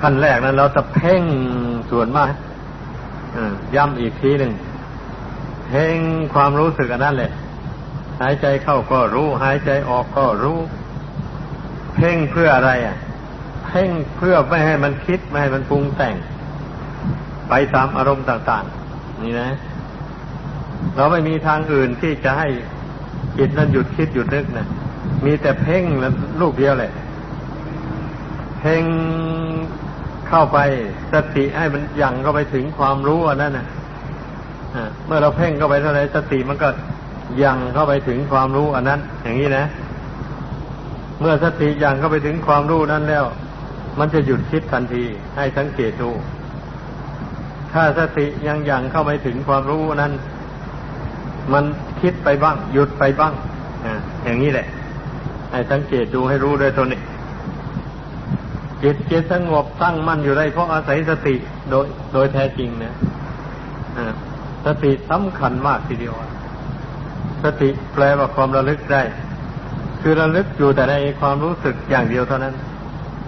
ขั้นแรกนั้นเราจะเพ่งส่วนมากย้ำอีกทีหนึ่งเพ่งความรู้สึกอันนั้นแหละ หายใจเข้าก็รู้ หายใจออกก็รู้ เพ่งเพื่ออะไรอะ เพ่งเพื่อไม่ให้มันคิดไม่ให้มันปรุงแต่ง ไปตามอารมณ์ต่างๆ นี่นะ เราไม่มีทางอื่นที่จะให้จิตนั้นหยุดคิดหยุดนึกนะมีแต่เพ่งลูกเดียวเลยเพ่งเข้าไปสติให้มันยังเข้าไปถึงความรู้อันนั้นนะเมื่อเราเพ่งเข้าไปเท่าไรสติมันก็ยังเข้าไปถึงความรู้อันนั้น อย่างนี้นะ เมื่อสติยังเข้าไปถึงความรู้นั้นแล้ว มันจะหยุดคิดทันทีให้สังเกตดู ถ้าสติยังยังเข้าไปถึงความรู้นั้น มันคิดไปบ้าง หยุดไปบ้างอย่างนี้แหละให้สังเกตดูให้รู้ด้วยตัวนี้จิตจิตสงบตั้งมั่นอยู่ได้เพราะอาศัยสติโดยโดยแท้จริงนะสติสำคัญมากทีเดียว สติแปลว่าความระลึกได้ คือระลึกอยู่แต่ในความรู้สึกอย่างเดียวเท่านั้น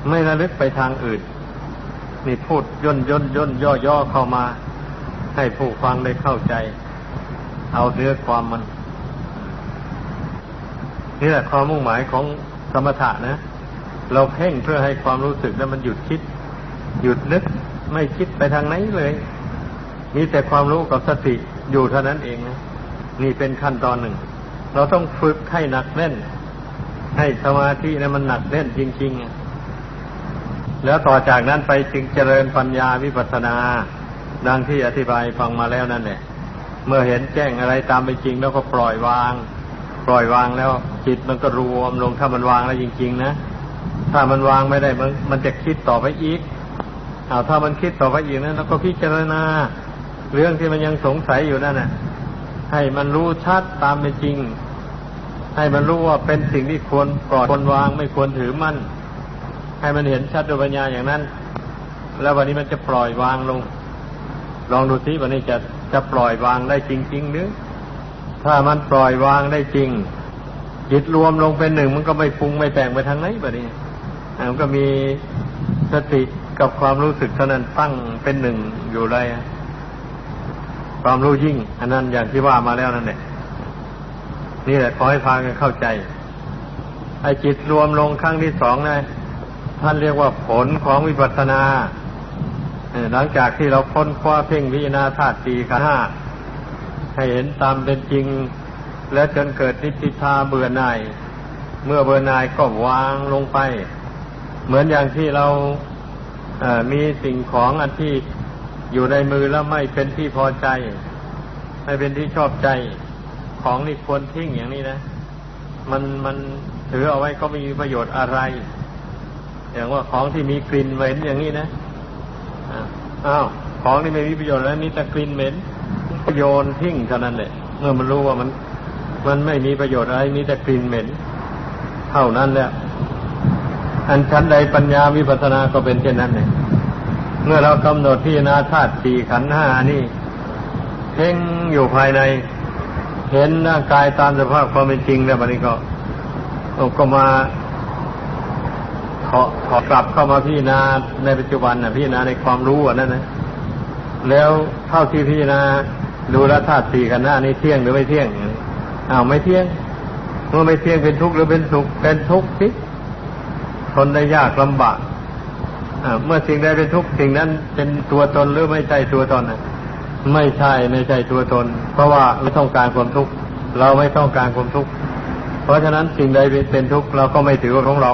ไม่ระลึกไปทางอื่น นี่พูดย่นย่นย่นย่อย่อเข้ามา ให้ผู้ฟังได้เข้าใจ เอาเนื้อความมัน นี่แหละความมุ่งหมายของสมถะนะ เราเพ่งเพื่อให้ความรู้สึกนั้นมันหยุดคิด หยุดนึกไม่คิดไปทางไหนเลย มีแต่ความรู้กับสติอยู่เท่านั้นเองนะนี่เป็นขั้นตอนหนึ่ง เราต้องฝึกให้หนักแน่น ให้สมาธินะมันหนักแน่นจริง ๆ แล้วต่อจากนั้นไปจึงเจริญปัญญาวิปัสสนา ดังที่อธิบายฟังมาแล้วนั่นแหละเมื่อเห็นแจ้งอะไรตามเป็นจริงแล้วก็ปล่อยวาง ปล่อยวางแล้วจิตมันก็รวมลงถ้ามันวางแล้วจริง ๆ นะถ้ามันวางไม่ได้มันมันจะคิดต่อไปอีกเอาถ้ามันคิดต่อไปอีกนั้นเราก็พิจารณา เรื่องที่มันยังสงสัยอยู่นั่นน่ะ ให้มันรู้ชัดตามเป็นจริง ให้มันรู้ว่าเป็นสิ่งที่ควรปล่อยควรวางไม่ควรถือมั่น ให้มันเห็นชัดด้วยปัญญาอย่างนั้น แล้ววันนี้มันจะปล่อยวางลง ลองดูสิวันนี้จะจะปล่อยวางได้จริง ๆ หรือ ถ้ามันปล่อยวางได้จริง จิตรวมลงเป็นหนึ่งมันก็ไม่ปรุงไม่แต่งไปทางไหนแบบนี้มันก็มีสติกับความรู้สึกเท่านั้นตั้งเป็นหนึ่งอยู่เลยความรู้ยิ่ง อันนั้นอย่างที่ว่ามาแล้วนั่นแหละนี่แหละขอให้ฟังกันเข้าใจไอ้จิตรวมลงครั้งที่สองนะ ท่านเรียกว่าผลของวิปัสสนาหลังจากที่เราค้นคว้าเพ่งพิจารณาธาตุสี่ขันห้าให้เห็นตามเป็นจริง และจนเกิดนิพพิทาเบื่อหน่าย เมื่อเบื่อหน่ายก็วางลงไป เหมือนอย่างที่เราเมีสิ่งของอันที่อยู่ในมือแล้วไม่เป็นที่พอใจ ไม่เป็นที่ชอบใจ ของนี่ควรทิ้งอย่างนี้นะ มันมันถือเอาไว้ก็ไม่มีประโยชน์อะไร อย่างว่าของที่มีกลิ่นเหม็นอย่างนี้นะอ้าวของนี่ไม่มีประโยชน์แล้วมีแต่กลิ่นเหม็นโยนทิ้งเท่านั้นแหละเมื่อมันรู้ว่ามัน มันไม่มีประโยชน์อะไรมีแต่กลิ่นเหม็น เท่านั้นแหละอันชั้นใดปัญญาวิปัสสนาก็เป็นเช่นนั้นเลยเมื่อเรากำหนดพิจารณาธาตุสี่ขันห้านี่เพ่งอยู่ภายใน เห็นร่างกายตามสภาพความเป็นจริงแล้วบัดนี้ก็ก็มา ขอขอกลับเข้ามาพิจารณาในปัจจุบันนะพิจารณาในความรู้นั่นนะแล้วเท่าที่พิจารณาดูแลธาตุสี่กันหน้านี้เที่ยงหรือไม่เที่ยงอ้าวไม่เที่ยงเมื่อไม่เที่ยงเป็นทุกข์หรือเป็นสุขเป็นทุกข์สิทนได้ยากลำบากเมื่อสิ่งใดเป็นทุกข์สิ่งนั้นเป็นตัวตนหรือไม่ใช่ตัวตนนะไม่ใช่ไม่ใช่ตัวตน เพราะว่าไม่ต้องการความทุกข์เราไม่ต้องการความทุกข์เพราะฉะนั้นสิ่งใดเป็นทุกข์เราก็ไม่ถือว่าของเรา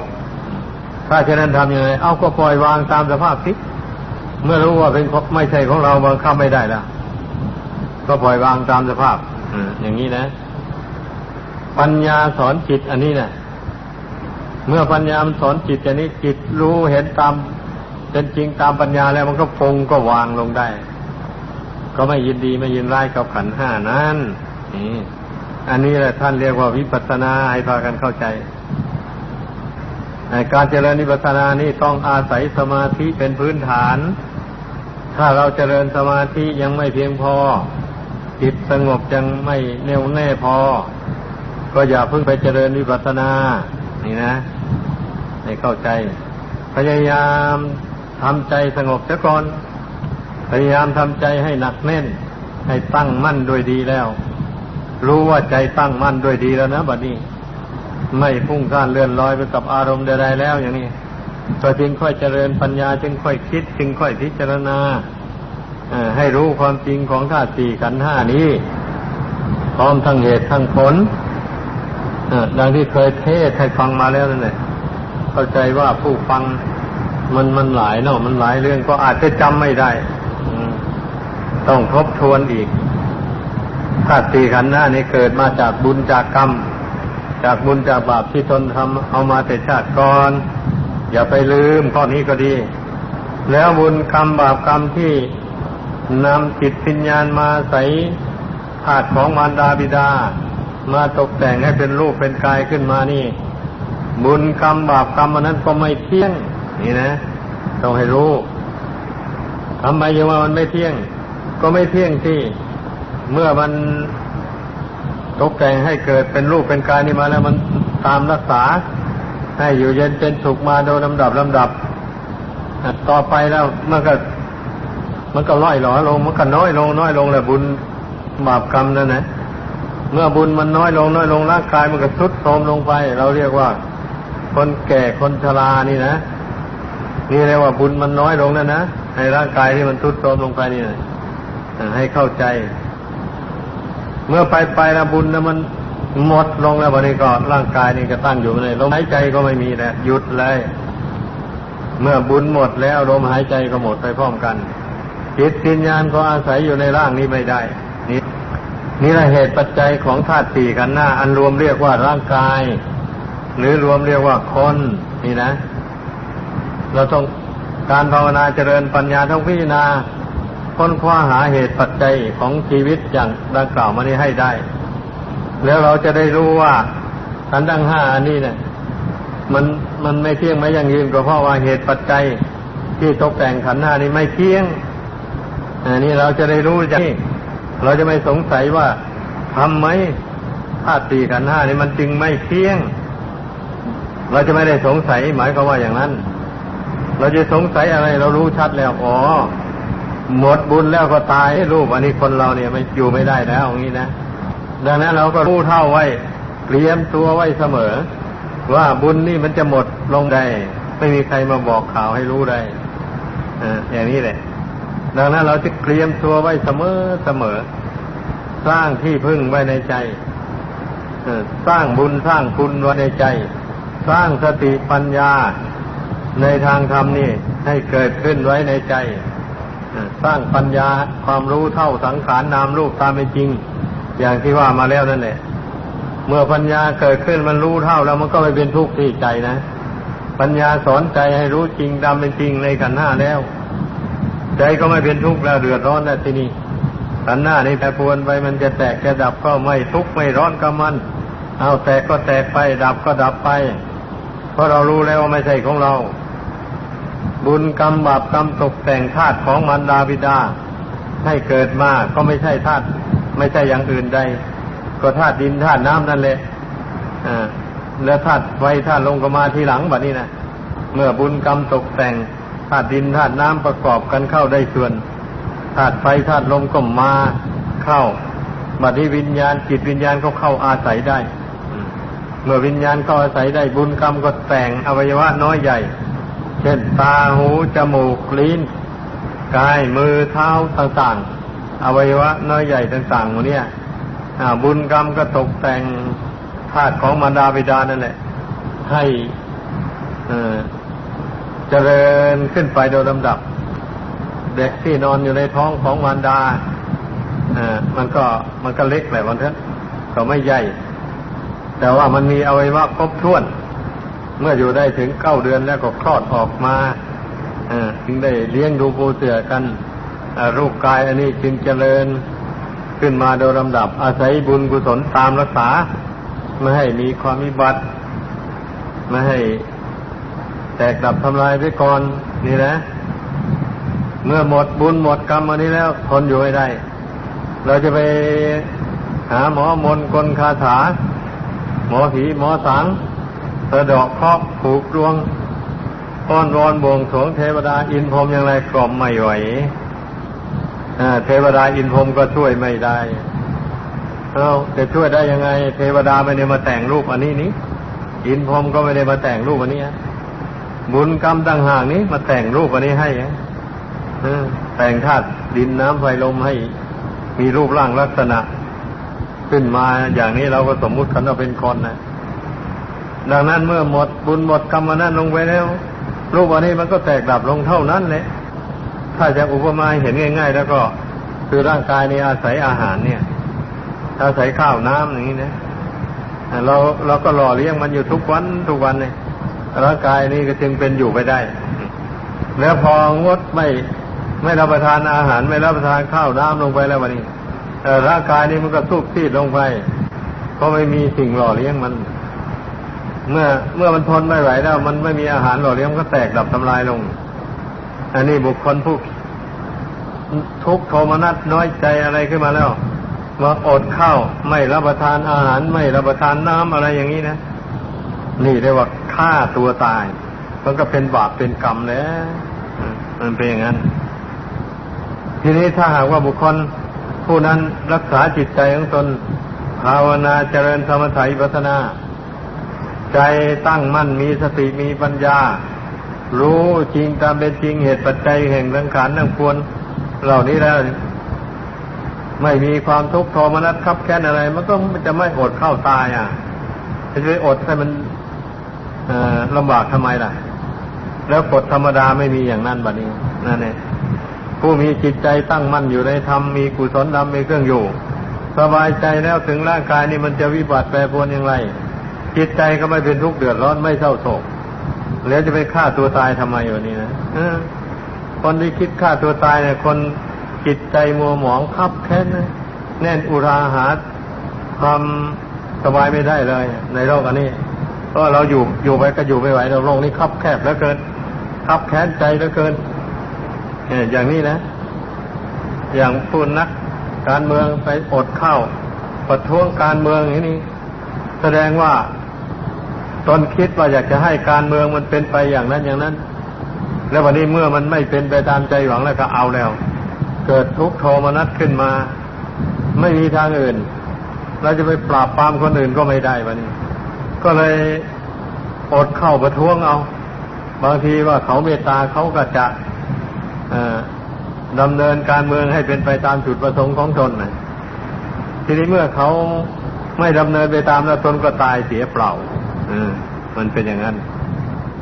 ถ้าเช่นนั้นทำยังไง เอาก็ปล่อยวางตามสภาพสิเมื่อรู้ว่าเป็นไม่ใช่ของเราบังคับไม่ได้แล้วก็ปล่อยวางตามสภาพอย่างนี้นะ ปัญญาสอนจิตอันนี้นะเมื่อปัญญามสอนจิตอย่างนี้ จิตรู้เห็นตามเป็นจริงตามปัญญาแล้วมันก็ปงก็วางลงได้ ก็ไม่ยินดีไม่ยินร้ายกับขันห้านั้นนี่อันนี้แหละท่านเรียกว่าวิปัสสนาให้พากันเข้าใจ การเจริญวิปัสสนานี่ต้องอาศัยสมาธิเป็นพื้นฐาน ถ้าเราเจริญสมาธิยังไม่เพียงพอ จิตสงบยังไม่แน่วแน่พอ ก็อย่าเพิ่งไปเจริญวิปัสสนา นี่นะให้เข้าใจ พยายามทำใจสงบเสียก่อน พยายามทำใจให้หนักแน่น ให้ตั้งมั่นด้วยดีแล้ว รู้ว่าใจตั้งมั่นด้วยดีแล้วนะบัดนี้ ไม่พุ่งซ่านเลื่อนลอยไปกับอารมณ์ใดๆแล้วอย่างนี้ก็จึงค่อยเจริญปัญญาจึงค่อยคิด จึงค่อยพิจารณาให้รู้ความจริงของธาตุสี่ขันธ์ห้านี้ พร้อมทั้งเหตุทั้งผลดังที่เคยเทศให้ฟังมาแล้วนั่นแหละเข้าใจว่าผู้ฟังมันมันหลายเนาะมันหลายเรื่องก็อาจจะจำไม่ได้ต้องทบทวนอีกธาตุสี่ขันธ์ห้านี้เกิดมาจากบุญจากกรรม จากบุญจากบาปที่ตนทำเอามาแต่ชาติก่อน อย่าไปลืมข้อนี้ก็ดี แล้วบุญกรรมบาปกรรมที่นำจิตปัญญาณมาใส่ธาตุของมารดาบิดา มาตกแต่งให้เป็นรูปเป็นกายขึ้นมานี่ บุญกรรมบาปกรรมมันนั้นก็ไม่เที่ยง นี่นะ ต้องให้รู้ทำไมยังว่ามันไม่เที่ยง ก็ไม่เที่ยงที่ เมื่อมัน ตกแต่งให้เกิดเป็นรูปเป็นกายนี่มาแล้วมันตามรักษา ให้อยู่เย็นเป็นสุขมาโดยลำดับลำดับ ต่อไปแล้วมันก็ มันก็ล่อยหลอลง มันก็น้อยลง น้อยลงแหละบุญบาปกรรมนั่นนะเมื่อบุญมันน้อยลงน้อยลงร่างกายมันก็ทรุดโทรมลงไป เราเรียกว่า คนแก่คนชรานี่นะนี่เรียกว่าบุญมันน้อยลงนั่นนะให้ร่างกายที่มันทรุดโทรมลงไปนี่ให้เข้าใจ เมื่อไปไปนะบุญนะมันหมดลงแล้ววันนี้ก็ร่างกายนี่ก็ตั้งอยู่ในลมหายใจก็ไม่มีแล้วหยุดเลย เมื่อบุญหมดแล้วลมหายใจก็หมดไปพร้อมกันจิตวิญญาณก็อาศัยอยู่ในร่างนี้ไม่ได้ นี่นี่แหละเหตุปัจจัยของธาตุสี่กันหน้า อันรวมเรียกว่าร่างกาย หรือรวมเรียกว่าคนนี่นะ เราต้องการภาวนาเจริญปัญญาต้องพิจารณา ค้นคว้าหาเหตุปัจจัยของชีวิตอย่างดังกล่าวมานี้ให้ได้ แล้วเราจะได้รู้ว่าขันธ์ทั้งห้าอันนี้เนี่ย มันมันไม่เที่ยงไม่ยั่งยืนก็เพราะว่าเหตุปัจจัยที่ตกแต่งขันห้านี้ไม่เที่ยงอันนี้เราจะได้รู้จากนี้เราจะไม่สงสัยว่าทำไหมธาตุสี่ขันห้านี้มันจึงไม่เที่ยง เราจะไม่ได้สงสัยหมายความว่าอย่างนั้น เราจะสงสัยอะไรเรารู้ชัดแล้วอ๋อ หมดบุญแล้วก็ตายรูปอันนี้คนเราเนี่ยไม่อยู่ไม่ได้แล้วอย่างนี้นะ ดังนั้นเราก็รู้เท่าไว้เตรียมตัวไว้เสมอ ว่าบุญนี่มันจะหมดลงได้ ไม่มีใครมาบอกข่าวให้รู้ได้ออย่างนี้แหละ ดังนั้นเราจะเตรียมตัวไว้เสมอเสมอ สร้างที่พึ่งไว้ในใจสร้างบุญสร้างคุณไว้ในใจ สร้างสติปัญญาในทางธรรมนี่ให้เกิดขึ้นไว้ในใจ สร้างปัญญาความรู้เท่าสังขารนามรูปตามเป็นจริง อย่างที่ว่ามาแล้วนั่นแหละเมื่อปัญญาเกิดขึ้นมันรู้เท่าแล้วมันก็ไม่เป็นทุกข์ที่ใจนะ ปัญญาสอนใจให้รู้จริงตามเป็นจริงในขันห้าแล้ว ใจก็ไม่เป็นทุกข์แล้วเดือดร้อนแล้วที่นี้ขันหน้านี่แต่ปวนไปมันจะแตกจะดับก็ไม่ทุกข์ไม่ร้อนกับมัน เอาแตกก็แตกไปดับก็ดับไป เพราะเรารู้แล้วว่าไม่ใช่ของเรา บุญกรรมบาปกรรมตกแต่งธาตุของมารดาบิดา ให้เกิดมาก็ไม่ใช่ธาตุไม่ใช่อย่างอื่นใด ก็ธาตุดินธาตุน้ำนั่นแหละอ่าแล้วธาตุไฟธาตุลมก็มาทีหลังแบบนี้นะเมื่อบุญกรรมตกแต่งธาตุดินธาตุน้ำประกอบกันเข้าได้ส่วนธาตุไฟธาตุลมก็มาเข้าบัดนี้วิญญาณจิตวิญญาณก็เข้าอาศัยได้ เมื่อวิญญาณเข้าอาศัยได้บุญกรรมก็แต่งอวัยวะน้อยใหญ่ เช่นตาหู จมูก ลิ้น กาย มือ เท้าต่างๆ อวัยวะน้อยใหญ่ต่างๆเนี่ยบุญกรรมก็ตกแต่งธาตุของมารดาบิดานั่นแหละ ให้เจริญขึ้นไปโดยลำดับ เด็กที่นอนอยู่ในท้องของมารดาอ่ามันก็มันก็เล็กแหละวันเถอะก็ไม่ใหญ่ แต่ว่ามันมีอวัยวะครบถ้วน เมื่ออยู่ได้ถึงเก้าเดือนแล้วก็คลอดออกมาจึงได้เลี้ยงดูปูเสือกันรูปกายอันนี้จึงเจริญขึ้นมาโดยลำดับอาศัยบุญกุศลตามรักษา ไม่ให้มีความมิบัติ ไม่ให้แตกดับทำลายไปก่อนนี่นะ เมื่อหมดบุญหมดกรรมอันนี้แล้วทนอยู่ไม่ได้ เราจะไปหาหมอมนกลคาถา หมอผีหมอสัง สะดอกเคาะผูกดวงอ้อนวอนบวงสวงเทวดาอินพรมอย่างไรกล่อมไม่ไหวเทวดาอินพรมก็ช่วยไม่ได้เราจะช่วยได้ยังไง เทวดาไม่ได้มาแต่งรูปอันนี้นี้อินพรมก็ไม่ได้มาแต่งรูปอันนี้บุญกรรมต่างหากนี้มาแต่งรูปอันนี้ให้แต่งธาตุดินน้ำไฟลมให้ มีรูปร่างลักษณะ ขึ้นมาอย่างนี้เราก็สมมุติกันว่าเป็นคนนะ ดังนั้นเมื่อหมดบุญหมดกรรมนั้นลงไปแล้วรูปอันนี้มันก็แตกดับลงเท่านั้นเลยถ้าจะอุปมาเห็นง่าย ๆ แล้วก็คือร่างกายนี้อาศัยอาหารเนี่ย อาศัยข้าวน้ำอย่างนี้นะเราเราก็หล่อเลี้ยงมันอยู่ทุกวันทุกวันเนี่ยร่างกายนี้ก็จึงเป็นอยู่ไปได้ แล้วพองดไม่ไม่รับประทานอาหารไม่รับประทานข้าวน้ำลงไปแล้ววันนี้ร่างกายนี้มันก็สุกซีดลงไป ก็ไม่มีสิ่งหล่อเลี้ยงมัน เมื่อเมื่อมันทนไม่ไหวแล้ว มันไม่มีอาหารหล่อเลี้ยงก็แตกดับทำลายลง อันนี้บุคคลผู้ทุกโทมนัสน้อยใจอะไรขึ้นมาแล้วมาอดข้าวไม่รับประทานอาหารไม่รับประทานน้ำอะไรอย่างนี้นะ นี่เรียกว่าฆ่าตัวตาย มันก็เป็นบาปเป็นกรรมแล้วมันเป็นอย่างนั้น ทีนี้ถ้าหากว่าบุคคลผู้นั้นรักษาจิตใจของตนภาวนาเจริญสมถะปัฒนา ใจตั้งมั่นมีสติมีปัญญา รู้จริงตามเป็นจริงเหตุปัจจัยแห่งสังขารทั้งปวงเหล่านี้แล้วไม่มีความทุกข์ทรมนัสคับแค้นอะไร มันก็จะไม่อดเข้าตายอะจะไปอดให้มันลำบากทำไมล่ะ แล้วกฎธรรมดาไม่มีอย่างนั้นบัดนี้นั่นเองผู้มีจิตใจตั้งมั่นอยู่ในธรรมมีกุศลธรรมมีเครื่องอยู่ สบายใจแล้วถึงร่างกายนี่มันจะวิบัติแปรปรวนอย่างไร จิตใจก็ไม่เป็นทุกข์เดือดร้อนไม่เศร้าโศก แล้วจะไปฆ่าตัวตายทำไมวันนี้นะคนที่คิดฆ่าตัวตายเนี่ยคนจิตใจมัวหมองคับแค้นแน่นอุราหาความสบายไม่ได้เลย ในโลกอันนี้ก็เราอยู่อยู่ไปก็อยู่ไม่ไหวเราโลกนี้คับแคบแล้วเกินคับแค้นใจแล้วเกินอย่างนี้นะ อย่างพูดนักการเมืองไปอดข้าวประท้วงการเมืองอย่างนี้ แสดงว่า ตนคิดว่าอยากจะให้การเมืองมันเป็นไปอย่างนั้นอย่างนั้น แล้ววันนี้เมื่อมันไม่เป็นไปตามใจหวังแล้วก็เอาแล้ว เกิดทุกข์โทมนัสขึ้นมา ไม่มีทางอื่น เราจะไปปราบปรามคนอื่นก็ไม่ได้วันนี้ ก็เลยอดเข้าประท้วงเอา บางทีว่าเขาเมตตาเขาก็จะดำเนินการเมืองให้เป็นไปตามจุดประสงค์ของตนนะทีนี้เมื่อเขาไม่ดำเนินไปตามแล้วตนก็ตายเสียเปล่า มันเป็นอย่างนั้น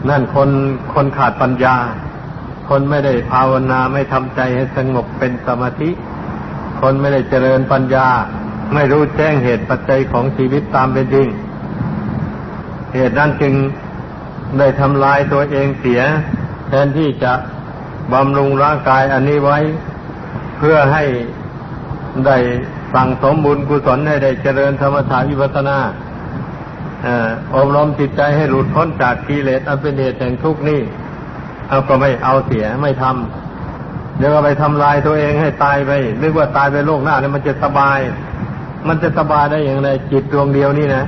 นั่นคนคนขาดปัญญา คนไม่ได้ภาวนาไม่ทำใจให้สงบเป็นสมาธิ คนไม่ได้เจริญปัญญา ไม่รู้แจ้งเหตุปัจจัยของชีวิตตามเป็นจริง เหตุนั้นจึงได้ทำลายตัวเองเสีย แทนที่จะบำรุงร่างกายอันนี้ไว้ เพื่อให้ได้สั่งสมบุญกุศลให้ได้เจริญธรรมฐาวิปัสนา อบรมจิตใจให้หลุดพ้นจากกิเลสอันเป็นเหตุแห่งทุกข์นี่เอาก็ไม่เอาเสียไม่ทำเดี๋ยวก็ไปทำลายตัวเองให้ตายไปนึกว่าตายไปโลกหน้าเนี่ยมันจะสบาย มันจะสบายได้อย่างไรจิตดวงเดียวนี่นะ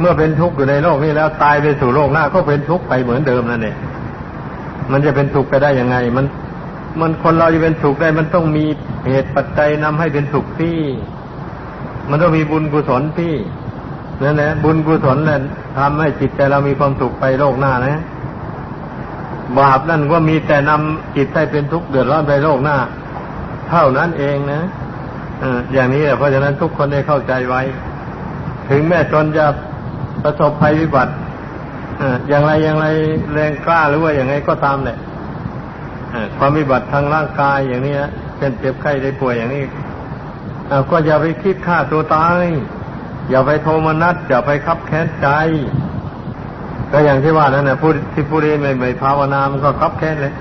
เมื่อเป็นทุกข์อยู่ในโลกนี้แล้วตายไปสู่โลกหน้าก็เป็นทุกข์ไปเหมือนเดิมนั่นเองมันจะเป็นทุกข์ไปได้ยังไง มัน มันคนเราจะเป็นสุขได้ มันต้องมีเหตุปัจจัยนำให้เป็นสุขที่ มันต้องมีบุญกุศลที่ นั่นแหละบุญกุศลนั่นทำให้จิตใจเรามีความสุขไปโลกหน้านะ บาปนั่นก็มีแต่นำจิตให้เป็นทุกข์เดือดร้อนไปโลกหน้า เท่านั้นเองนะอย่างนี้เพราะฉะนั้นทุกคนได้เข้าใจไว้ ถึงแม้ตนจะประสบภัยวิบัติอย่างไรอย่างไรแรงกล้าหรือว่าอย่างไรก็ตามแหละความวิบัติทางร่างกายอย่างนี้เช่นเจ็บไข้ได้ป่วยอย่างนี้ก็อย่าไปคิดฆ่าตัวตาย อย่าไปโทมนัสอย่าไปคับแค้นใจ ก็อย่างที่ว่านั่นนะผู้ที่ผู้เรียนไม่ไม่ภาวนา มันก็คับแค้นเลย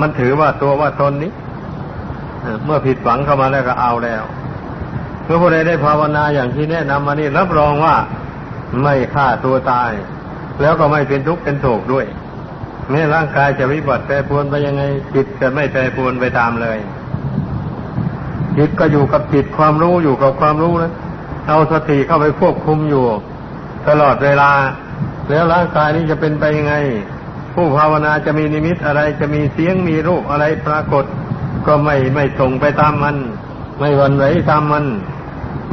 มันถือว่าตัวว่าตนนี้เมื่อผิดหวังเข้ามาแล้วก็เอาแล้วเมื่อผู้ใดได้ภาวนาอย่างที่แนะนำมานี่รับรองว่าไม่ฆ่าตัวตาย แล้วก็ไม่เป็นทุกข์เป็นโศกด้วยแม้ร่างกายจะวิบัติแปรปรวนไปยังไง จิตจะไม่แปรปรวนไปตามเลย จิตก็อยู่กับจิตความรู้อยู่กับความรู้นะ เอาสติเข้าไปควบคุมอยู่ ตลอดเวลา แล้วร่างกายนี้จะเป็นไปยังไง ผู้ภาวนาจะมีนิมิตอะไรจะมีเสียงมีรูปอะไรปรากฏ ก็ไม่ไม่ส่งไปตามมัน ไม่วันไหวตามมัน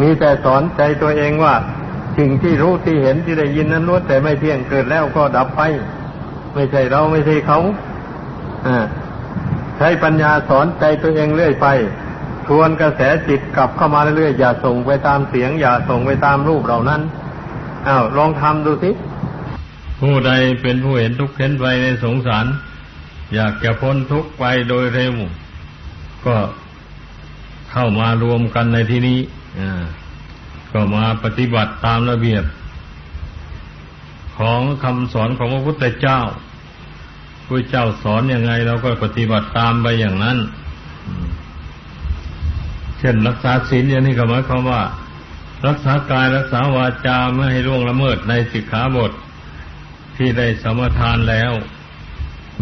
มีแต่สอนใจตัวเองว่าสิ่งที่รู้ที่เห็นที่ได้ยินนั้นล้วนแต่ไม่เที่ยงเกิดแล้วก็ดับไป ไม่ใช่เราไม่ใช่เขาใช้ปัญญาสอนใจตัวเองเรื่อยไป ทวนกระแสจิตกลับเข้ามาเรื่อยๆอย่าส่งไปตามเสียง อย่าส่งไปตามรูปเหล่านั้นอ้าวลองทำดูสิ
ผู้ใดเป็นผู้เห็นทุกข์เห็นไปในสงสาร อยากจะพ้นทุกข์ไปโดยเร็ว ก็เข้ามารวมกันในที่นี้ก็มาปฏิบัติตามระเบียบ ของคำสอนของพระพุทธเจ้าพระเจ้าสอนอยังไงเราก็ปฏิบัติตามไปอย่างนั้น เช่นรักษาศีลอย่างนี้ก็หมายความว่า รักษากายรักษาวาจาไม่ให้ล่วงละเมิดในสิกขาบทที่ได้สมทานแล้ว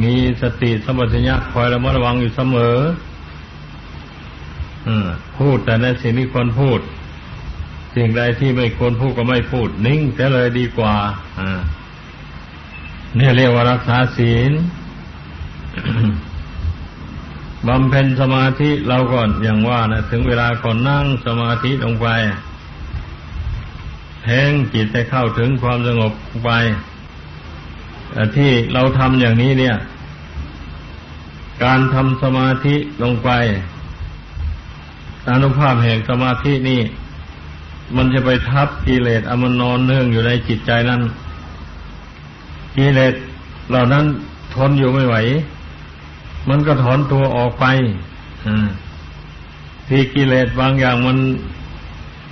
มีสติสมัชัญญะคอยระมัดระวังอยู่เสมอพูดแต่ในสิ่งที่ควรพูด สิ่งใดที่ไม่ควรพูดก็ไม่พูด นิ่งแต่เลยดีกว่าอ่าเนี่ยเรียกว่ารักษาศีล บำเพ็ญสมาธิเราก่อนอย่างว่านะถึงเวลาก่อนนั่งสมาธิลงไปแทงจิตให้เข้าถึงความสงบไปที่เราทำอย่างนี้เนี่ย การทำสมาธิลงไปอนุภาพแห่งสมาธินี่ มันจะไปทับกิเลสอมันนอนเนื่องอยู่ในจิตใจนั้นกิเลสเหล่านั้นทนอยู่ไม่ไหว มันก็ถอนตัวออกไปที่กิเลสบางอย่างมัน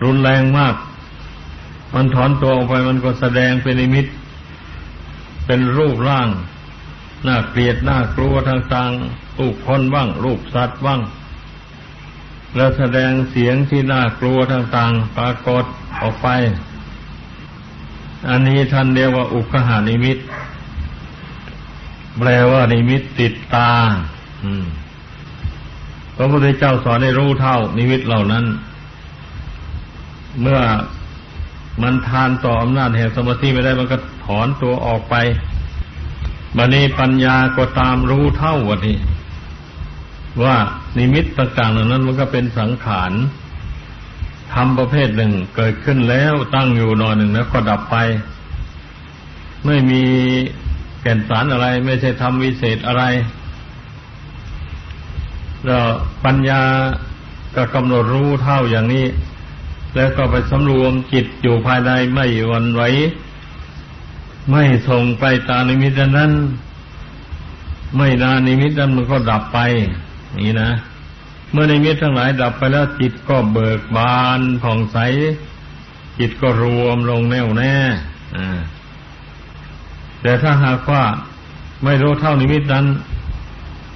รุนแรงมาก มันถอนตัวออกไปมันก็แสดงเป็นนิมิต เป็นรูปร่างน่าเกลียดน่ากลัวทางต่างรูปคนบ้าง รูปสัตว์บ้าง แล้วแสดงเสียงที่น่ากลัวต่างๆ ปรากฏออกไป อันนี้ท่านเรียกว่าอุคหานิมิต แปลว่านิมิตติดตาพระพุทธเจ้าสอนให้รู้เท่า นิมิตเหล่านั้น เมื่อมันทานต่ออำนาจแห่งสมาธิไม่ได้มันก็ถอนตัวออกไปบันนี้ปัญญาก็ตามรู้เท่าวันนี้ ว่านิมิตต่างๆเหล่านั้น มันก็เป็นสังขารทำประเภทหนึ่งเกิดขึ้นแล้วตั้งอยู่นอนหนึ่งแล้วก็ดับไป ไม่มี ก่นสารอะไร ไม่ใช่ทำวิเศษอะไรแล้วปัญญาก็กำหนดรู้เท่าอย่างนี้ แล้วก็ไปสำรวมจิตอยู่ภายในไม่วันไหวไม่ส่งไปตานิมิตนั้น ไม่นานนิมิตนั้นมันก็ดับไปนี่นะ เมื่อในมิตทั้งหลายดับไปแล้วจิตก็เบิกบานผ่องใส จิตก็รวมลงแน่วแน่อ่า แต่ถ้าหากว่าไม่รู้เท่านิมิตนั้น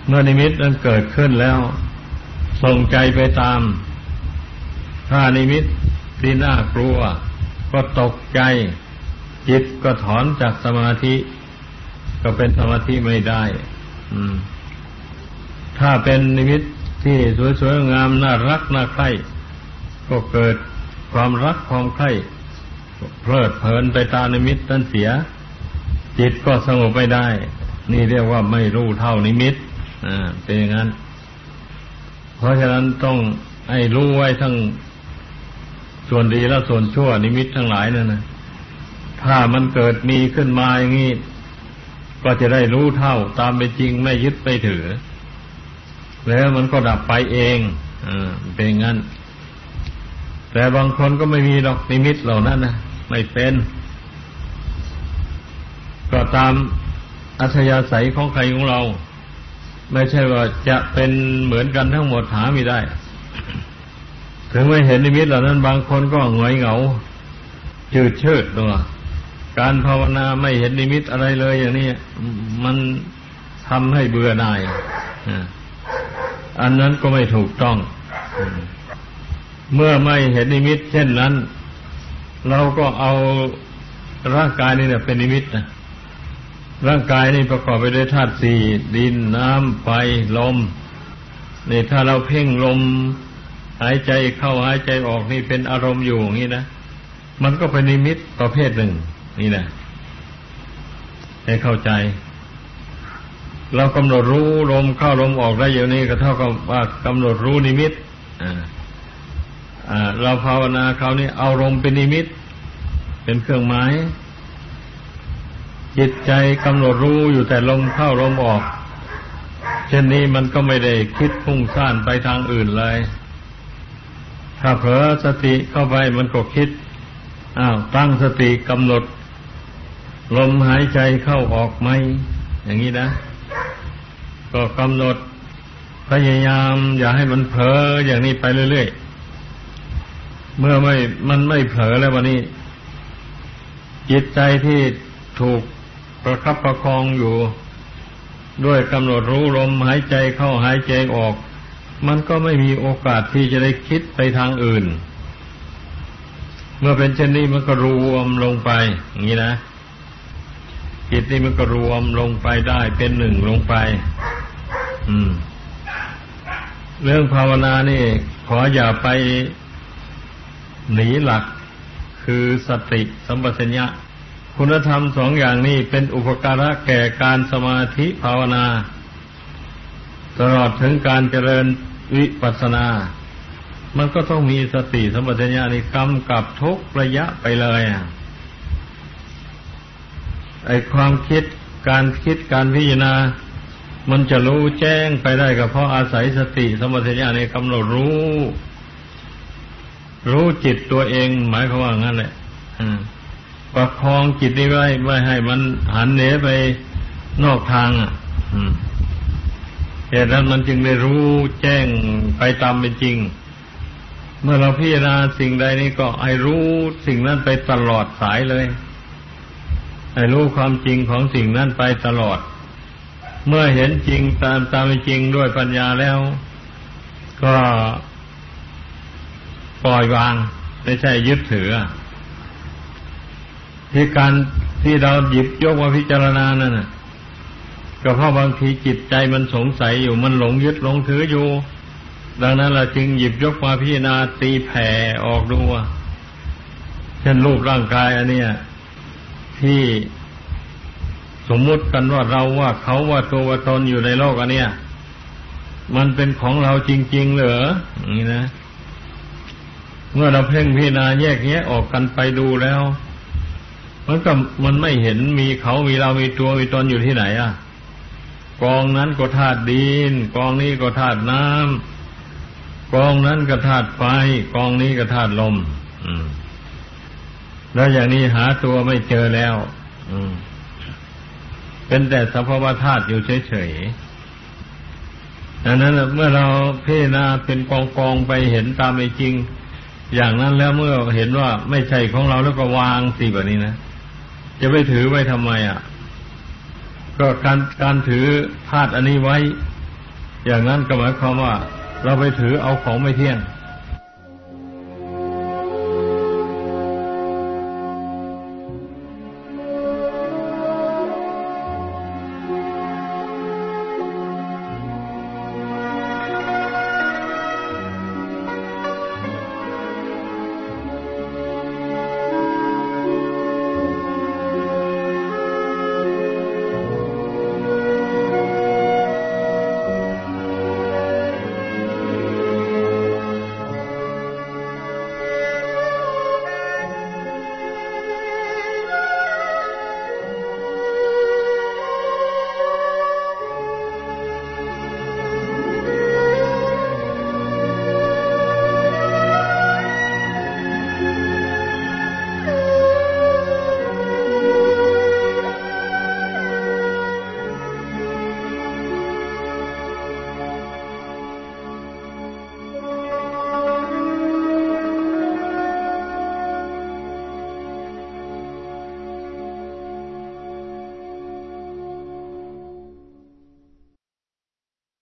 เมื่อนิมิตนั้นเกิดขึ้นแล้ว ส่งใจไปตาม ถ้านิมิตที่น่ากลัว ก็ตกใจ จิตก็ถอนจากสมาธิ ก็เป็นสมาธิไม่ได้ถ้าเป็นนิมิตที่สวยๆงามน่ารักน่าใคร่ก็เกิดความรักความใคร่เพลิดเพลินไปตามนิมิตนั้นเสีย จิตก็สงบไม่ได้ นี่เรียกว่าไม่รู้เท่านิมิตอ่าเป็นอย่างนั้น เพราะฉะนั้นต้องให้รู้ไว้ทั้งส่วนดีและส่วนชั่วนิมิตทั้งหลายนั่นนะถ้ามันเกิดมีขึ้นมาอย่างนี้ก็จะได้รู้เท่าตามเป็นจริงไม่ยึดไปถือ แล้วมันก็ดับไปเองอเป็นงั้น แต่บางคนก็ไม่มีดอกนิมิตเหล่านั้นนะไม่เป็น ก็ตามอัธยาศัยของใครของเรา ไม่ใช่ว่าจะเป็นเหมือนกันทั้งหมดหาไม่ได้ ถึงไม่เห็นนิมิตเหล่านั้นบางคนก็หงอยเหงา จืดชืดตัวการภาวนาไม่เห็นนิมิตอะไรเลยอย่างนี้มันทำให้เบื่อหน่ายอันนั้นก็ไม่ถูกต้อง เมื่อไม่เห็นนิมิต เช่นนั้น เราก็เอาร่างกายนี่เนี่ยเป็นนิมิตนะ ร่างกายนี่ประกอบไปด้วยธาตุสี่ดินน้ำไฟลมนี่ถ้าเราเพ่งลม หายใจเข้าหายใจออกนี่เป็นอารมณ์อยู่อย่างนี้นะมันก็เป็นนิมิตประเภทหนึ่ง นี่นะให้เข้าใจ เรากำหนดรู้ลมเข้าลมออกได้อย่างนี้ก็เท่ากับว่ากำหนดรู้นิมิตเราภาวนาคราวนี้เอาลมเป็นนิมิต เป็นเครื่องหมาย จิตใจกำหนดรู้อยู่แต่ลมเข้าลมออก เช่นนี้มันก็ไม่ได้คิดพุ่งซ่านไปทางอื่นเลย ถ้าเผลอสติเข้าไปมันก็คิดอ้าวตั้งสติกำหนด ลมหายใจเข้าออกไหมอย่างนี้นะ ก็กำหนดพยายาม อย่าให้มันเผลออย่างนี้ไปเรื่อยๆ เมื่อไม่มันไม่เผลอแล้ววันนี้ จิตใจที่ถูก ประคับประคองอยู่ ด้วยกำหนดรู้ลมหายใจเข้าหายใจออก มันก็ไม่มีโอกาสที่จะได้คิดไปทางอื่น เมื่อเป็นเช่นนี้มันก็รวมลงไป อย่างนี้นะจิตนี่มันก็รวมลงไปได้เป็นหนึ่งลงไป อืม เรื่องภาวนานี่ ขออย่าไปหนีหลักคือสติสัมปชัญญะ คุณธรรมสองอย่างนี้เป็นอุปการะแก่การสมาธิภาวนา ตลอดถึงการเจริญวิปัสสนา มันก็ต้องมีสติสมปชัญญะนี่กำกับทุกระยะไปเลยไอความคิดการคิดการพิจารณา มันจะรู้แจ้งไปได้ก็เพราะอาศัยสติสมปชัญญะในกำหนดรู้ รู้จิตตัวเอง หมายความว่างั้นแหละ อืม ประคองจิตนี้ไว้ไม่ให้มันหันเหนไปนอกทางอะเหตุนั้นมันจึงได้รู้แจ้งไปตามเป็นจริง เมื่อเราพิจารณาสิ่งใดนี้ก็ให้รู้สิ่งนั้นไปตลอดสายเลยให้รู้ความจริงของสิ่งนั้นไปตลอด เมื่อเห็นจริงตามตามเป็นจริงด้วยปัญญาแล้ว ก็ปล่อยวาง ไม่ใช่ยึดถือ ที่การที่เราหยิบยกมาพิจารณานั่นน่ะก็เพราะบางทีจิตใจมันสงสัยอยู่มันหลงยึดหลงถืออยู่ ดังนั้นเราจึงหยิบยกมาพิจารณาตีแผ่ออกดูว่าเช่นรูปร่างกายอันเนี้ยที่สมมุติกันว่าเราว่าเขาว่าตัวว่าตนอยู่ในโลกอันเนี้ยมันเป็นของเราจริง ๆ เหรออย่างนี้นะ เมื่อเราเพ่งพิจารณาแยกแยะออกกันไปดูแล้ว มันก็มันไม่เห็นมีเขามีเรามีตัวมีตนอยู่ที่ไหนอะกองนั้นก็ธาตุดินกองนี้ก็ธาตุน้ำกองนั้นก็ธาตุไฟ กองนี้ก็ธาตุลมแล้วอย่างนี้หาตัวไม่เจอแล้วเป็นแต่สภาวธาตุอยู่เฉยๆดังนั้นเมื่อเราพิจารณาเป็นกองกองไปเห็นตามเป็นจริง อย่างนั้นแล้วเมื่อเห็นว่าไม่ใช่ของเราแล้วก็วางสิแบบนี้นะ จะไปถือไว้ทำไมอะ ก็การการถือธาตุอันนี้ไว้ อย่างนั้นก็หมายความว่า เราไปถือเอาของไม่เที่ยง